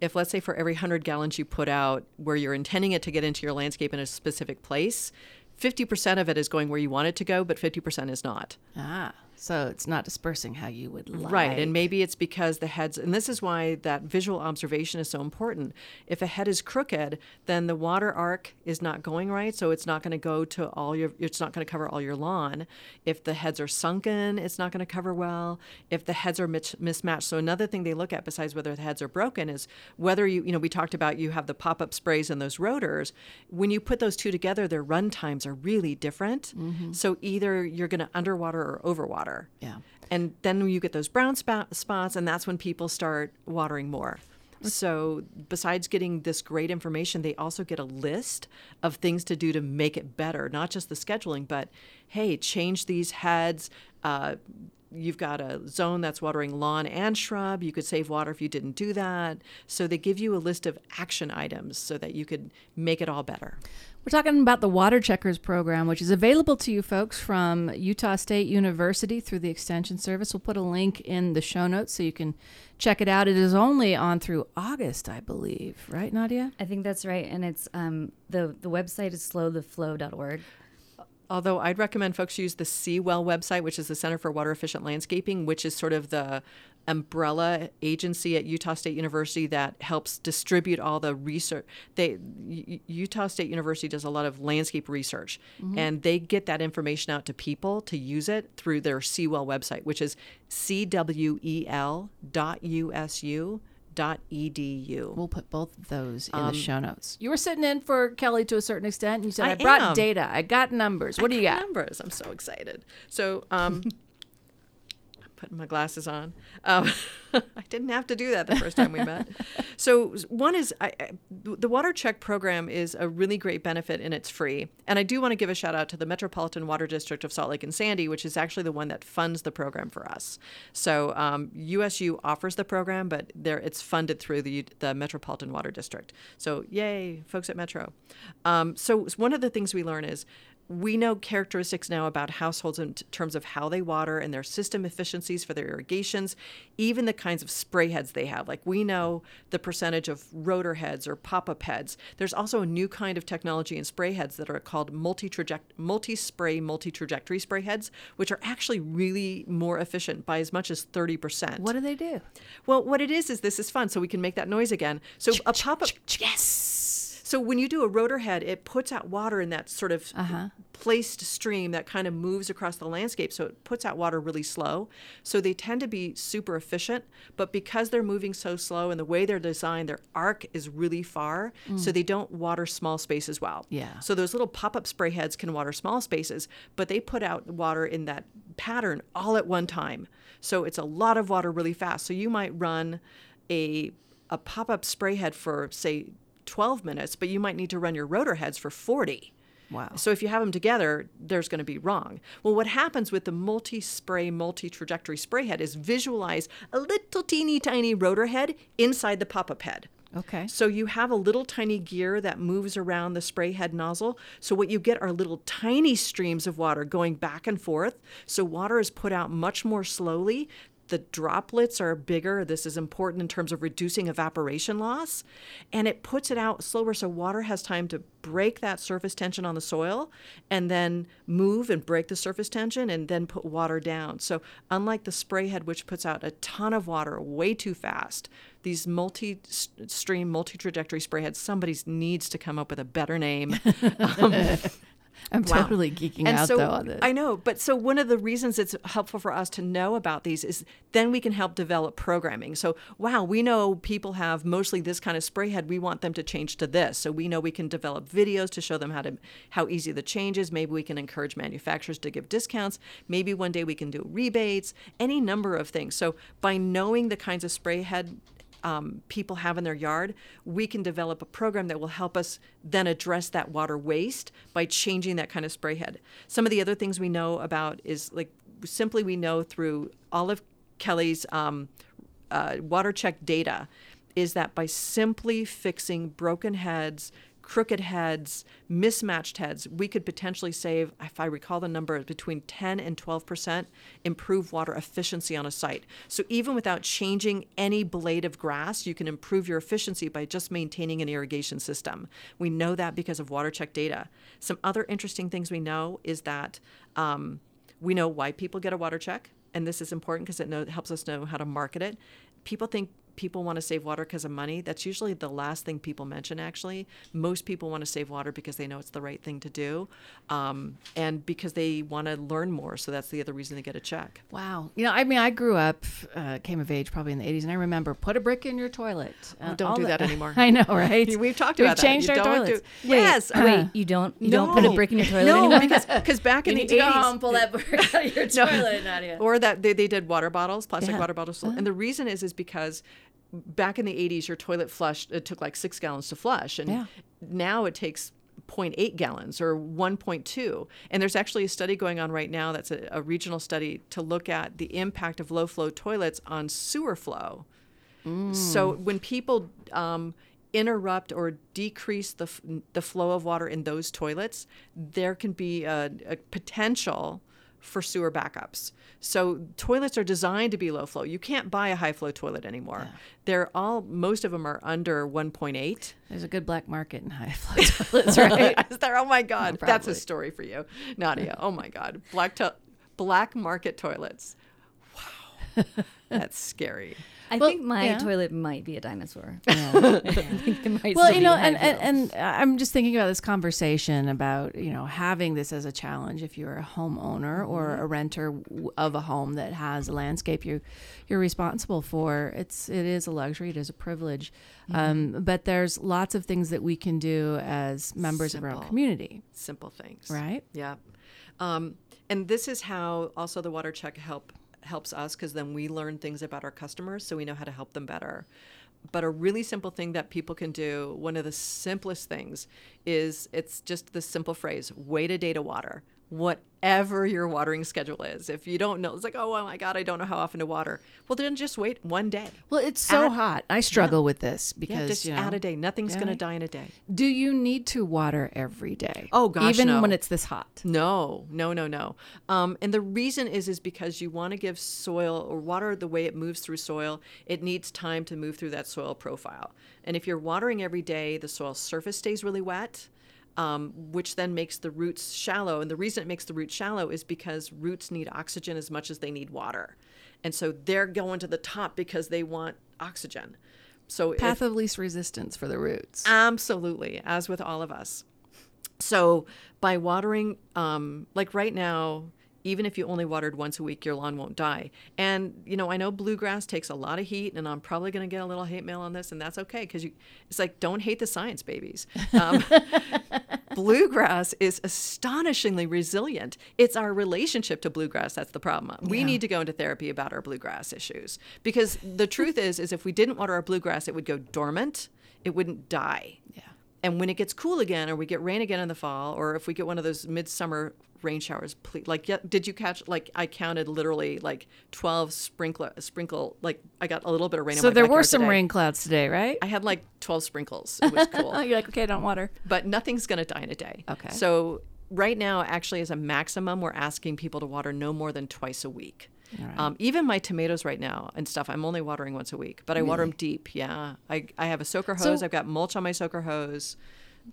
S20: If let's say for every hundred gallons you put out, where you're intending it to get into your landscape in a specific place, fifty percent of it is going where you want it to go, but fifty percent is not.
S3: Ah, so it's not dispersing how you would like.
S20: Right. And maybe it's because the heads, and this is why that visual observation is so important. If a head is crooked, then the water arc is not going right. So it's not going to go to all your, it's not going to cover all your lawn. If the heads are sunken, it's not going to cover well. If the heads are mis- mismatched. So another thing they look at besides whether the heads are broken is whether you, you know, we talked about you have the pop up sprays and those rotors. When you put those two together, their run times are really different.
S3: Mhm.
S20: So either you're going to underwater or overwater.
S3: Yeah.
S20: And then you get those brown spot, spots, and that's when people start watering more. So, besides getting this great information, they also get a list of things to do to make it better, not just the scheduling, but hey, change these heads. Uh, you've got a zone that's watering lawn and shrub. You could save water if you didn't do that. So, they give you a list of action items so that you could make it all better.
S3: We're talking about the Water Checkers program, which is available to you folks from Utah State University through the Extension Service. We'll put a link in the show notes so you can check it out. It is only on through August, I believe, right, Nadia?
S19: I think that's right, and it's um, the the website is slowtheflow.org.
S20: Although I'd recommend folks use the CWEL website, which is the Center for Water Efficient Landscaping, which is sort of the umbrella agency at Utah State University that helps distribute all the research. They Utah State University does a lot of landscape research,
S3: Mhm.
S20: and they get that information out to people to use it through their CWEL website, which is E cwel.usu.edu.
S3: We'll put both of those in
S20: Um,
S3: the show notes. You were sitting in for Kelly to a certain extent. And you said, I,
S20: I
S3: brought
S20: am.
S3: data. I got numbers. What
S20: I
S3: do you
S20: got
S3: got?
S20: Numbers. I'm so excited. So, um, I'm putting my glasses on. Um, I didn't have to do that the first time we met. So, one is I, I, the Water Check program is a really great benefit and it's free. And I do want to give a shout out to the Metropolitan Water District of Salt Lake and Sandy, which is actually the one that funds the program for us. So, um, USU offers the program, but there it's funded through the the Metropolitan Water District. So, yay, folks at Metro. Um, so, one of the things we learn is we know characteristics now about households in t- terms of how they water and their system efficiencies for their irrigations, even the kinds of spray heads they have. Like we know the percentage of rotor heads or pop-up heads. There's also a new kind of technology in spray heads that are called multi-traject- multi-spray, multi-trajectory spray heads, which are actually really more efficient by as much as 30%.
S3: What do they do?
S20: Well, what it is is this is fun, so we can make that noise again. So a pop-up.
S3: Yes.
S20: So when you do a rotor head, it puts out water in that sort of
S3: Uh-huh.
S20: placed stream that kind of moves across the landscape. So it puts out water really slow. So they tend to be super efficient, but because they're moving so slow and the way they're designed, their arc is really far, so
S3: Mm.
S20: they don't water small spaces well.
S3: Yeah.
S20: So those little pop-up spray heads can water small spaces, but they put out water in that pattern all at one time. So it's a lot of water really fast. So you might run a a pop-up spray head for say 12 minutes, but you might need to run your rotor heads for 40.
S3: Wow.
S20: So if you have them together, there's going to be wrong. Well, what happens with the multi-spray, multi-trajectory spray head is visualize a little teeny tiny rotor head inside the pop-up head.
S3: Okay.
S20: So you have a little tiny gear that moves around the spray head nozzle. So what you get are little tiny streams of water going back and forth. So water is put out much more slowly. The droplets are bigger. This is important in terms of reducing evaporation loss. And it puts it out slower so water has time to break that surface tension on the soil and then move and break the surface tension and then put water down. So, unlike the spray head, which puts out a ton of water way too fast, these multi stream, multi trajectory spray heads, somebody needs to come up with a better name. Um,
S3: I'm
S20: wow.
S3: totally geeking
S20: And
S3: out
S20: so,
S3: though on this.
S20: I know, but so one of the reasons it's helpful for us to know about these is then we can help develop programming. So, wow, we know people have mostly this kind of spray head. We want them to change to this. So we know we can develop videos to show them how to how easy the change is. Maybe we can encourage manufacturers to give discounts. Maybe one day we can do rebates. Any number of things. So by knowing the kinds of spray head um, people have in their yard, we can develop a program that will help us then address that water waste by changing that kind of spray head. Some of the other things we know about is like simply we know through Olive Kelly's um, uh, water check data is that by simply fixing broken heads, crooked heads, mismatched heads, we could potentially save, if I recall the number, between 10 and 12% improve water efficiency on a site. So even without changing any blade of grass, you can improve your efficiency by just maintaining an irrigation system. We know that because of water check data. Some other interesting things we know is that um, we know why people get a water check, and this is important because it know, helps us know how to market it. People think people want to save water because of money. That's usually the last thing people mention, actually. Most people want to save water because they know it's the right thing to do um, and because they want to learn more. So that's the other reason they get a check.
S3: Wow. You know, I mean, I grew up, uh, came of age probably in the 80s, and I remember put a brick in your toilet. Uh,
S20: don't do
S3: the-
S20: that anymore.
S3: I know, right?
S20: We've talked about We've that.
S3: changed
S20: You
S3: our
S20: don't do-
S3: toilets.
S20: yes.
S19: Wait, wait, you don't you don't put a brick in your toilet
S20: no,
S19: anymore?
S20: because back in
S3: You
S20: the
S3: need to go
S20: 80s,
S3: home, pull that brick out of your toilet, Nadia.
S20: Or that they, they did water bottles, plastic
S3: Yeah.
S20: water bottles, and the reason is is because back in the 80s your toilet flushed it took like six gallons to flush and
S3: Yeah.
S20: now it takes 0.8 gallons or 1.2 and there's actually a study going on right now that's a, a regional study to look at the impact of low flow toilets on sewer flow. So when people um, interrupt or decrease the, f- the flow of water in those toilets, there can be a, a potential for sewer backups. So toilets are designed to be low flow. You can't buy a high flow toilet anymore. They're all most of them are under 1.8.
S3: There's a good black market in high flow toilets, right?
S20: Is there? Oh my God, that's a story for you, Nadia. Oh my God, black to- black market toilets. That's scary.
S19: I
S3: Well,
S19: think my
S3: yeah.
S19: toilet might be a dinosaur. I think it might
S3: well, you know, and, and, and I'm just thinking about this conversation about, you know, having this as a challenge if you're a homeowner or
S19: Mm-hmm.
S3: a renter of a home that has a landscape you you're responsible for. It's it is a luxury, it is a privilege.
S19: Mm-hmm.
S3: Um, but there's lots of things that we can do as members of our community.
S20: simple things
S3: Right?
S20: yeah um, and this is how also the water check help helps us because then we learn things about our customers so we know how to help them better. But a really simple thing that people can do one of the simplest things is it's just this simple phrase wait a day to water whatever your watering schedule is if you don't know it's like oh my god i don't know how often to water well then just wait one day
S3: Well, it's so
S20: Add-
S3: hot. I struggle
S20: Yeah.
S3: with this
S20: yeah,
S3: because
S20: just
S3: you know,
S20: add a day nothing's going to die in a day
S3: Do you need to water every day?
S20: Oh gosh,
S3: even
S20: no.
S3: when it's this hot.
S20: No, no, no, no. Um, and the reason is is because you want to give soil or water the way it moves through soil. It needs time to move through that soil profile. And if you're watering every day, the soil surface stays really wet. Um, which then makes the roots shallow. And the reason it makes the roots shallow is because roots need oxygen as much as they need water. And so they're going to the top because they want oxygen. So if-
S3: Path of least resistance for the roots.
S20: Absolutely, as with all of us. So by watering, um, like right now, even if you only watered once a week, your lawn won't die. And you know, I know bluegrass takes a lot of heat, and I'm probably going to get a little hate mail on this, and that's okay because you. It's like don't hate the science, babies. Um, bluegrass is astonishingly resilient. It's our relationship to bluegrass that's the problem. We
S3: Yeah.
S20: need to go into therapy about our bluegrass issues because the truth is, is if we didn't water our bluegrass, it would go dormant. It wouldn't die.
S3: Yeah.
S20: And when it gets cool again, or we get rain again in the fall, or if we get one of those midsummer rain showers, please, like, yeah, did you catch? Like, I counted literally like twelve sprinkler sprinkle. Like, I got a little bit of rain. in
S3: So there were some
S20: today.
S3: rain clouds today, right?
S20: I had like twelve sprinkles. It was cool.
S3: You're like, okay, don't water.
S20: but nothing's going to die in a day.
S3: Okay.
S20: So right now, actually, as a maximum, we're asking people to water no more than twice a week.
S3: Alright.
S20: Um, even my tomatoes right now and stuff, I'm only watering once a week, but I water them deep. Yeah, I, I have a soaker
S3: So-
S20: hose. I've got mulch on my soaker hose.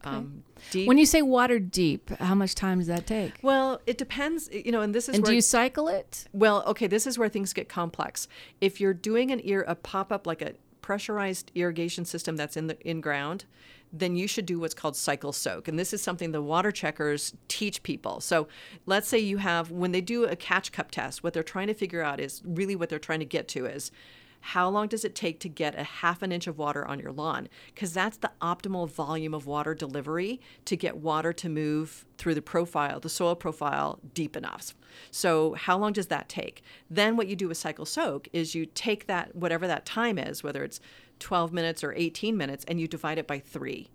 S20: Um, deep.
S3: When you say water deep, how much time does that take?
S20: Well, it depends, you know, and this is
S3: And
S20: where
S3: do you cycle it?
S20: Well, okay, this is where things get complex. If you're doing an ear a pop up like a pressurized irrigation system that's in the in ground, then you should do what's called cycle soak. And this is something the water checkers teach people. So let's say you have when they do a catch cup test, what they're trying to figure out is really what they're trying to get to is how long does it take to get a half an inch of water on your lawn? Because that's the optimal volume of water delivery to get water to move through the profile, the soil profile, deep enough. So, how long does that take? Then, what you do with cycle soak is you take that, whatever that time is, whether it's 12 minutes or 18 minutes, and you divide it by three.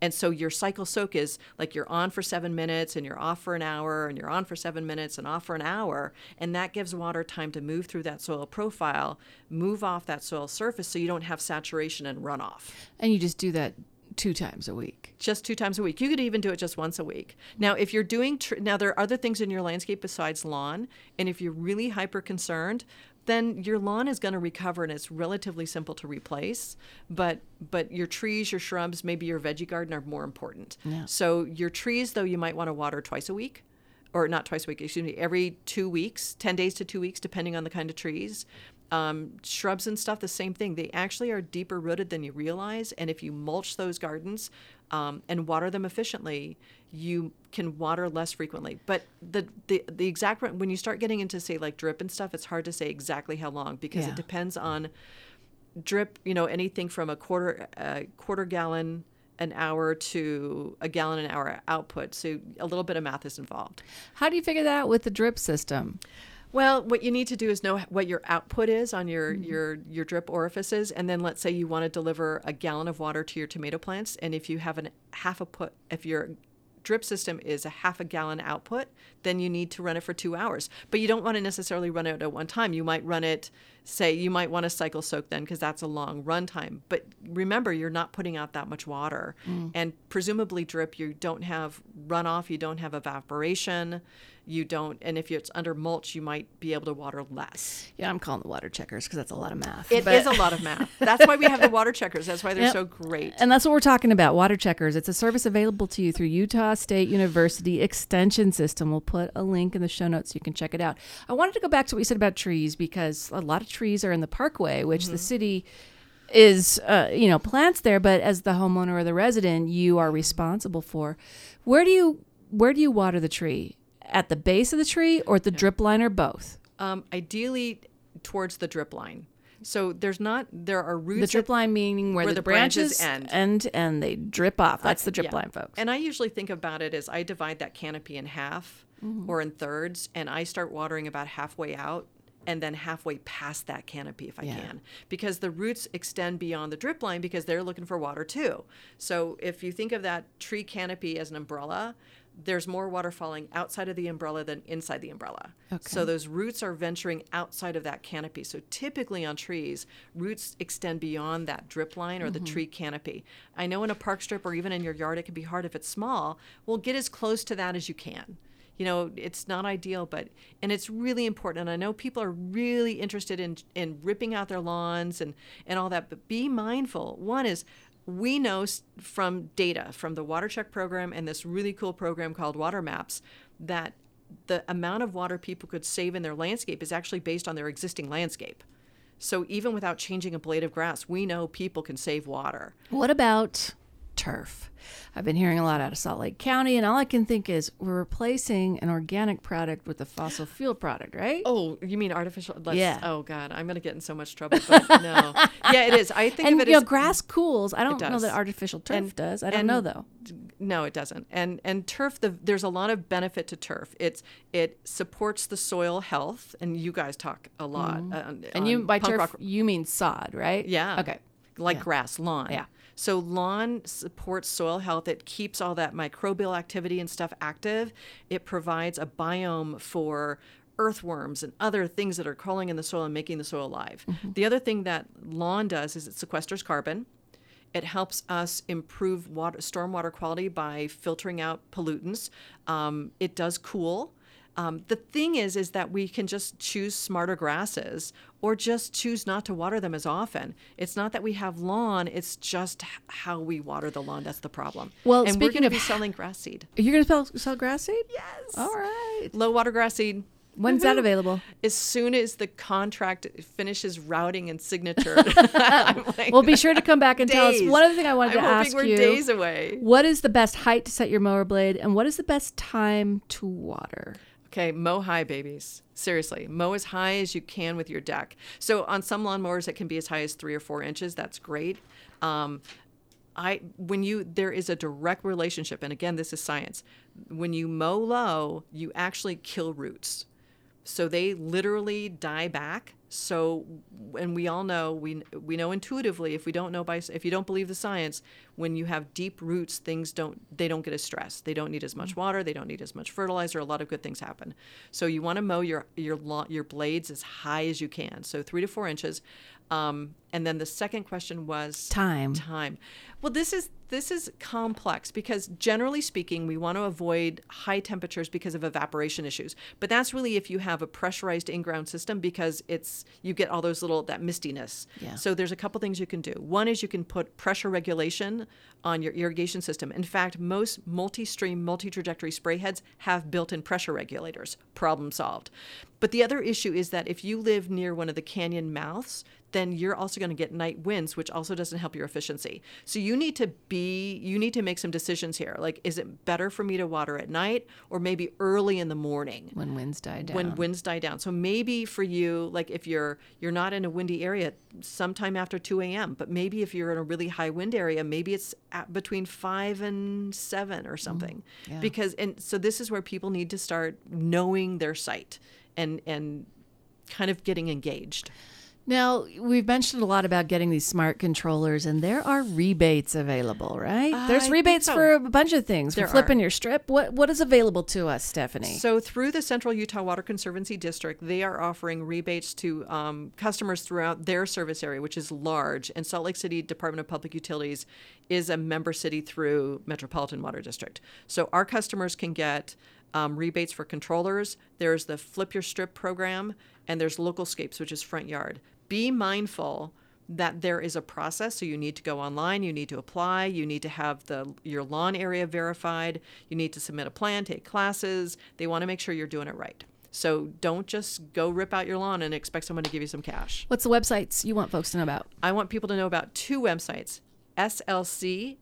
S20: And so your cycle soak is like you're on for seven minutes and you're off for an hour and you're on for seven minutes and off for an hour. And that gives water time to move through that soil profile, move off that soil surface so you don't have saturation and runoff.
S3: And you just do that two times a week.
S20: just two times a week. You could even do it just once a week. Now, if you're doing, tr- now there are other things in your landscape besides lawn, and if you're really hyper concerned, then your lawn is going to recover and it's relatively simple to replace. But but your trees, your shrubs, maybe your veggie garden are more important.
S3: Yeah.
S20: So your trees, though, you might want to water twice a week, or not twice a week. Excuse me, every two weeks, ten days to two weeks, depending on the kind of trees. Um, shrubs and stuff, the same thing. They actually are deeper rooted than you realize. And if you mulch those gardens um, and water them efficiently, you can water less frequently. But the, the the exact when you start getting into say like drip and stuff, it's hard to say exactly how long because
S3: Yeah.
S20: it depends on drip. You know, anything from a quarter a quarter gallon an hour to a gallon an hour output. So a little bit of math is involved.
S3: How do you figure that out with the drip system?
S20: Well, what you need to do is know what your output is on your your your drip orifices, and then let's say you want to deliver a gallon of water to your tomato plants, and if you have an half a put, if your drip system is a half a gallon output, then you need to run it for two hours. But you don't want to necessarily run it at one time. You might run it, say, you might want to cycle soak then because that's a long run time. But remember, you're not putting out that much water,
S3: Mm.
S20: and presumably drip, you don't have runoff, you don't have evaporation you don't and if it's under mulch you might be able to water less
S3: Yeah, I'm calling the water checkers because that's a lot of math.
S20: It is
S3: but-
S20: a lot of math that's why we have the water checkers that's why they're
S3: Yep.
S20: so great
S3: And that's what we're talking about, Water Checkers. It's a service available to you through Utah State University Extension System. We'll put a link in the show notes so you can check it out. I wanted to go back to what you said about trees because a lot of trees are in the parkway, which the city is, uh, you know, plants there, but as the homeowner or the resident, you are responsible for. Where do you where do you water the tree? At the base of the tree or at the drip line or both?
S20: um, ideally towards the drip line so there's not there are roots
S3: The drip line meaning where, the, branches,
S20: end
S3: end and they drip off. That's the drip
S20: Yeah.
S3: line, folks.
S20: And I usually think about it as I divide that canopy in half
S3: Mhm.
S20: or in thirds, and I start watering about halfway out and then halfway past that canopy if I
S3: Yeah.
S20: can. Because the roots extend beyond the drip line because they're looking for water too. So if you think of that tree canopy as an umbrella, there's more water falling outside of the umbrella than inside the umbrella.
S3: Okay.
S20: So those roots are venturing outside of that canopy. So typically on trees, roots extend beyond that drip line or the
S3: Mhm.
S20: tree canopy. I know in a park strip or even in your yard, it can be hard if it's small. Well, get as close to that as you can. You know, it's not ideal, but and it's really important. And I know people are really interested in in ripping out their lawns and and all that. But be mindful. One is we know from data from the water check program and this really cool program called Water Maps that the amount of water people could save in their landscape is actually based on their existing landscape. So even without changing a blade of grass, we know people can save water.
S3: What about turf? I've been hearing a lot out of Salt Lake County, and all I can think is we're replacing an organic product with a fossil fuel product, right?
S20: Oh, you mean artificial?
S3: Yeah.
S20: Oh God, I'm gonna get in so much trouble. But no. yeah, it is. I think
S3: and
S20: of it
S3: you
S20: as
S3: know, grass cools. I don't know that artificial turf
S20: And-
S3: does. I don't know though.
S20: No, it doesn't. And and turf, the, there's a lot of benefit to turf. It's it supports the soil health, and you guys talk a lot.
S3: Mhm.
S20: uh, on-
S3: and you by turf
S20: rock-
S3: you mean sod, right?
S20: Yeah.
S3: Okay.
S20: Like
S3: Yeah.
S20: grass, lawn.
S3: Yeah.
S20: So lawn supports soil health. It keeps all that microbial activity and stuff active. It provides a biome for earthworms and other things that are crawling in the soil and making the soil alive.
S3: Mhm.
S20: The other thing that lawn does is it sequesters carbon. It helps us improve water, stormwater quality by filtering out pollutants. Um, it does cool. Um, the thing is, is that we can just choose smarter grasses or just choose not to water them as often. It's not that we have lawn; it's just how we water the lawn. That's the problem.
S3: Well,
S20: and we're
S3: speaking
S20: going to
S3: of
S20: be selling grass seed,
S3: Are you going to sell, sell grass seed?
S20: Yes.
S3: All right.
S20: low water grass seed.
S3: When's that available?
S20: As soon as the contract finishes routing and signature. Like,
S3: well, be sure to come back and tell us. One other thing I wanted
S20: I'm
S3: to ask
S20: we're
S3: you:
S20: days away.
S3: What is the best height to set your mower blade, and what is the best time to water?
S20: Okay, mow high, babies. Seriously, mow as high as you can with your deck. So on some lawnmowers, it can be as high as three or four inches. That's great. Um, I when you there is a direct relationship, and again, this is science. When you mow low, you actually kill roots. So they literally die back So, and we all know we we know intuitively if we don't know by if you don't believe the science, when you have deep roots, things don't they don't get as stressed. They don't need as much mm. water. They don't need as much fertilizer. A lot of good things happen. So you want to mow your your your blades as high as you can. So three to four inches. Um, and then the second question was
S3: Time.
S20: Time. Well, this is this is complex because generally speaking, we want to avoid high temperatures because of evaporation issues. But that's really if you have a pressurized in-ground system because it's you get all those little that mistiness.
S3: Yeah.
S20: So there's a couple things you can do. One is you can put pressure regulation on your irrigation system. In fact, most multi-stream, multi-trajectory spray heads have built-in pressure regulators. Problem solved. But the other issue is that if you live near one of the canyon mouths, then you're also going to get night winds, which also doesn't help your efficiency. So you need to be, you need to make some decisions here. Like, is it better for me to water at night or maybe early in the morning
S3: when winds die down?
S20: when winds die down? So maybe for you, like if you're you're not in a windy area, sometime after 2 a.m. But maybe if you're in a really high wind area, maybe it's at between five and seven or mm, something.
S3: yeah.
S20: Because and so this is where people need to start knowing their site and and kind of getting engaged.
S3: Now, we've mentioned a lot about getting these smart controllers, and there are rebates available, right?
S20: I
S3: There's
S20: think
S3: rebates
S20: so.
S3: for a bunch of things.
S20: There
S3: for flipping
S20: are.
S3: your strip. What What is available to us, Stephanie?
S20: So, through the Central Utah Water Conservancy District, they are offering rebates to um, customers throughout their service area, which is large. And Salt Lake City Department of Public Utilities is a member city through Metropolitan Water District. So, our customers can get um, rebates for controllers. There's the Flip Your Strip program, and there's Local Localscapes, which is front yard. Be mindful that there is a process. So you need to go online you need to apply you need to have the your lawn area verified you need to submit a plan take classes. They want to make sure you're doing it right. So don't just go rip out your lawn and expect someone to give you some cash.
S3: What's the websites you want folks to know about?
S20: i want people to know about two websites slc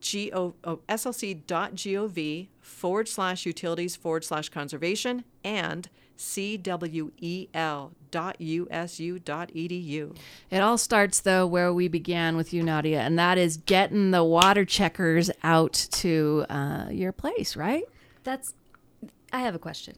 S20: Go, oh, slc.gov forward slash utilities forward slash conservation and cwel.usu.edu.
S3: It all starts though where we began with you, Nadia, and that is getting the water checkers out to uh, your place, right?
S19: That's. I have a question.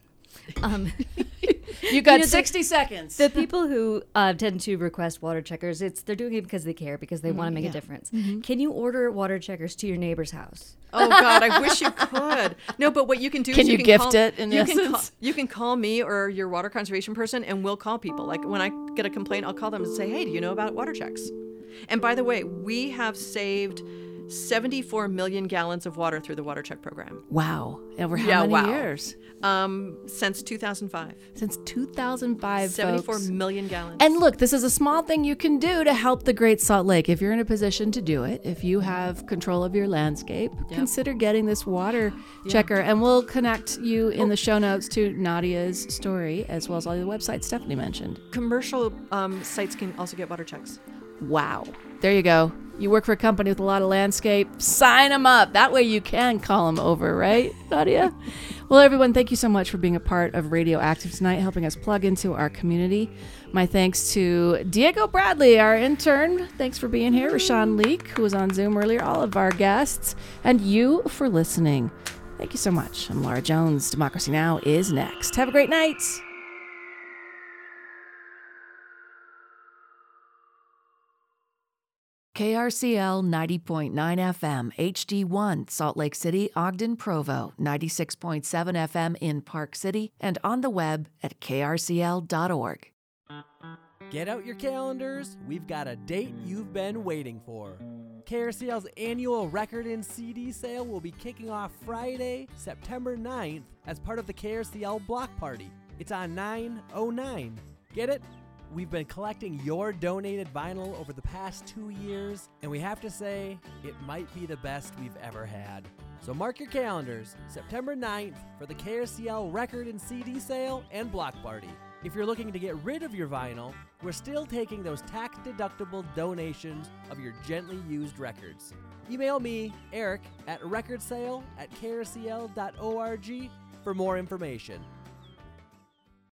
S19: Um,
S3: You got
S19: the-
S3: 60 seconds.
S19: The people who uh, tend to request water checkers, it's they're doing it because they care, because they
S3: Mm,
S19: want to make
S3: yeah.
S19: a difference.
S3: Mhm.
S19: Can you order water checkers to your neighbor's house?
S20: Oh God, I wish you could. No, but what you can do
S3: Can
S20: is
S3: you
S20: can
S3: gift
S20: call,
S3: it, in
S20: you can call, you can call me or your water conservation person, and we'll call people. Like when I get a complaint, I'll call them and say, "Hey, do you know about water checks?" And by the way, we have saved 74 million gallons of water through the water check program.
S3: Wow. Over how
S20: Yeah,
S3: many
S20: wow.
S3: years?
S20: Um, since 2005.
S3: Since 2005,
S20: 74
S3: folks.
S20: million gallons.
S3: And look, this is a small thing you can do to help the Great Salt Lake. If you're in a position to do it, if you have control of your landscape, consider getting this water checker. And we'll connect you in the show notes to Nadia's story as well as all the websites Stephanie mentioned.
S20: commercial um, sites can also get water checks.
S3: Wow. There you go. You work for a company with a lot of landscape, sign them up. That way you can call them over, right, Nadia? well, everyone, thank you so much for being a part of Radioactive tonight, helping us plug into our community. My thanks to Diego Bradley, our intern. Thanks for being here. Rashawn Leak, who was on Zoom earlier, all of our guests, and you for listening. Thank you so much. I'm Laura Jones. Democracy Now! is next. Have a great night. KRCL 90.9 FM, HD1, Salt Lake City, Ogden, Provo, 96.7 FM in Park City, and on the web at krcl.org.
S2: Get out your calendars. We've got a date you've been waiting for. KRCL's annual record and CD sale will be kicking off Friday, September 9th as part of the KRCL Block Party. It's on 909. Get it? We've been collecting your donated vinyl over the past two years, and we have to say, it might be the best we've ever had. So mark your calendars, September 9th for the KRCL record and CD sale and block party. If you're looking to get rid of your vinyl, we're still taking those tax deductible donations of your gently used records. Email me, Eric, at recordsale at krcl.org for more information.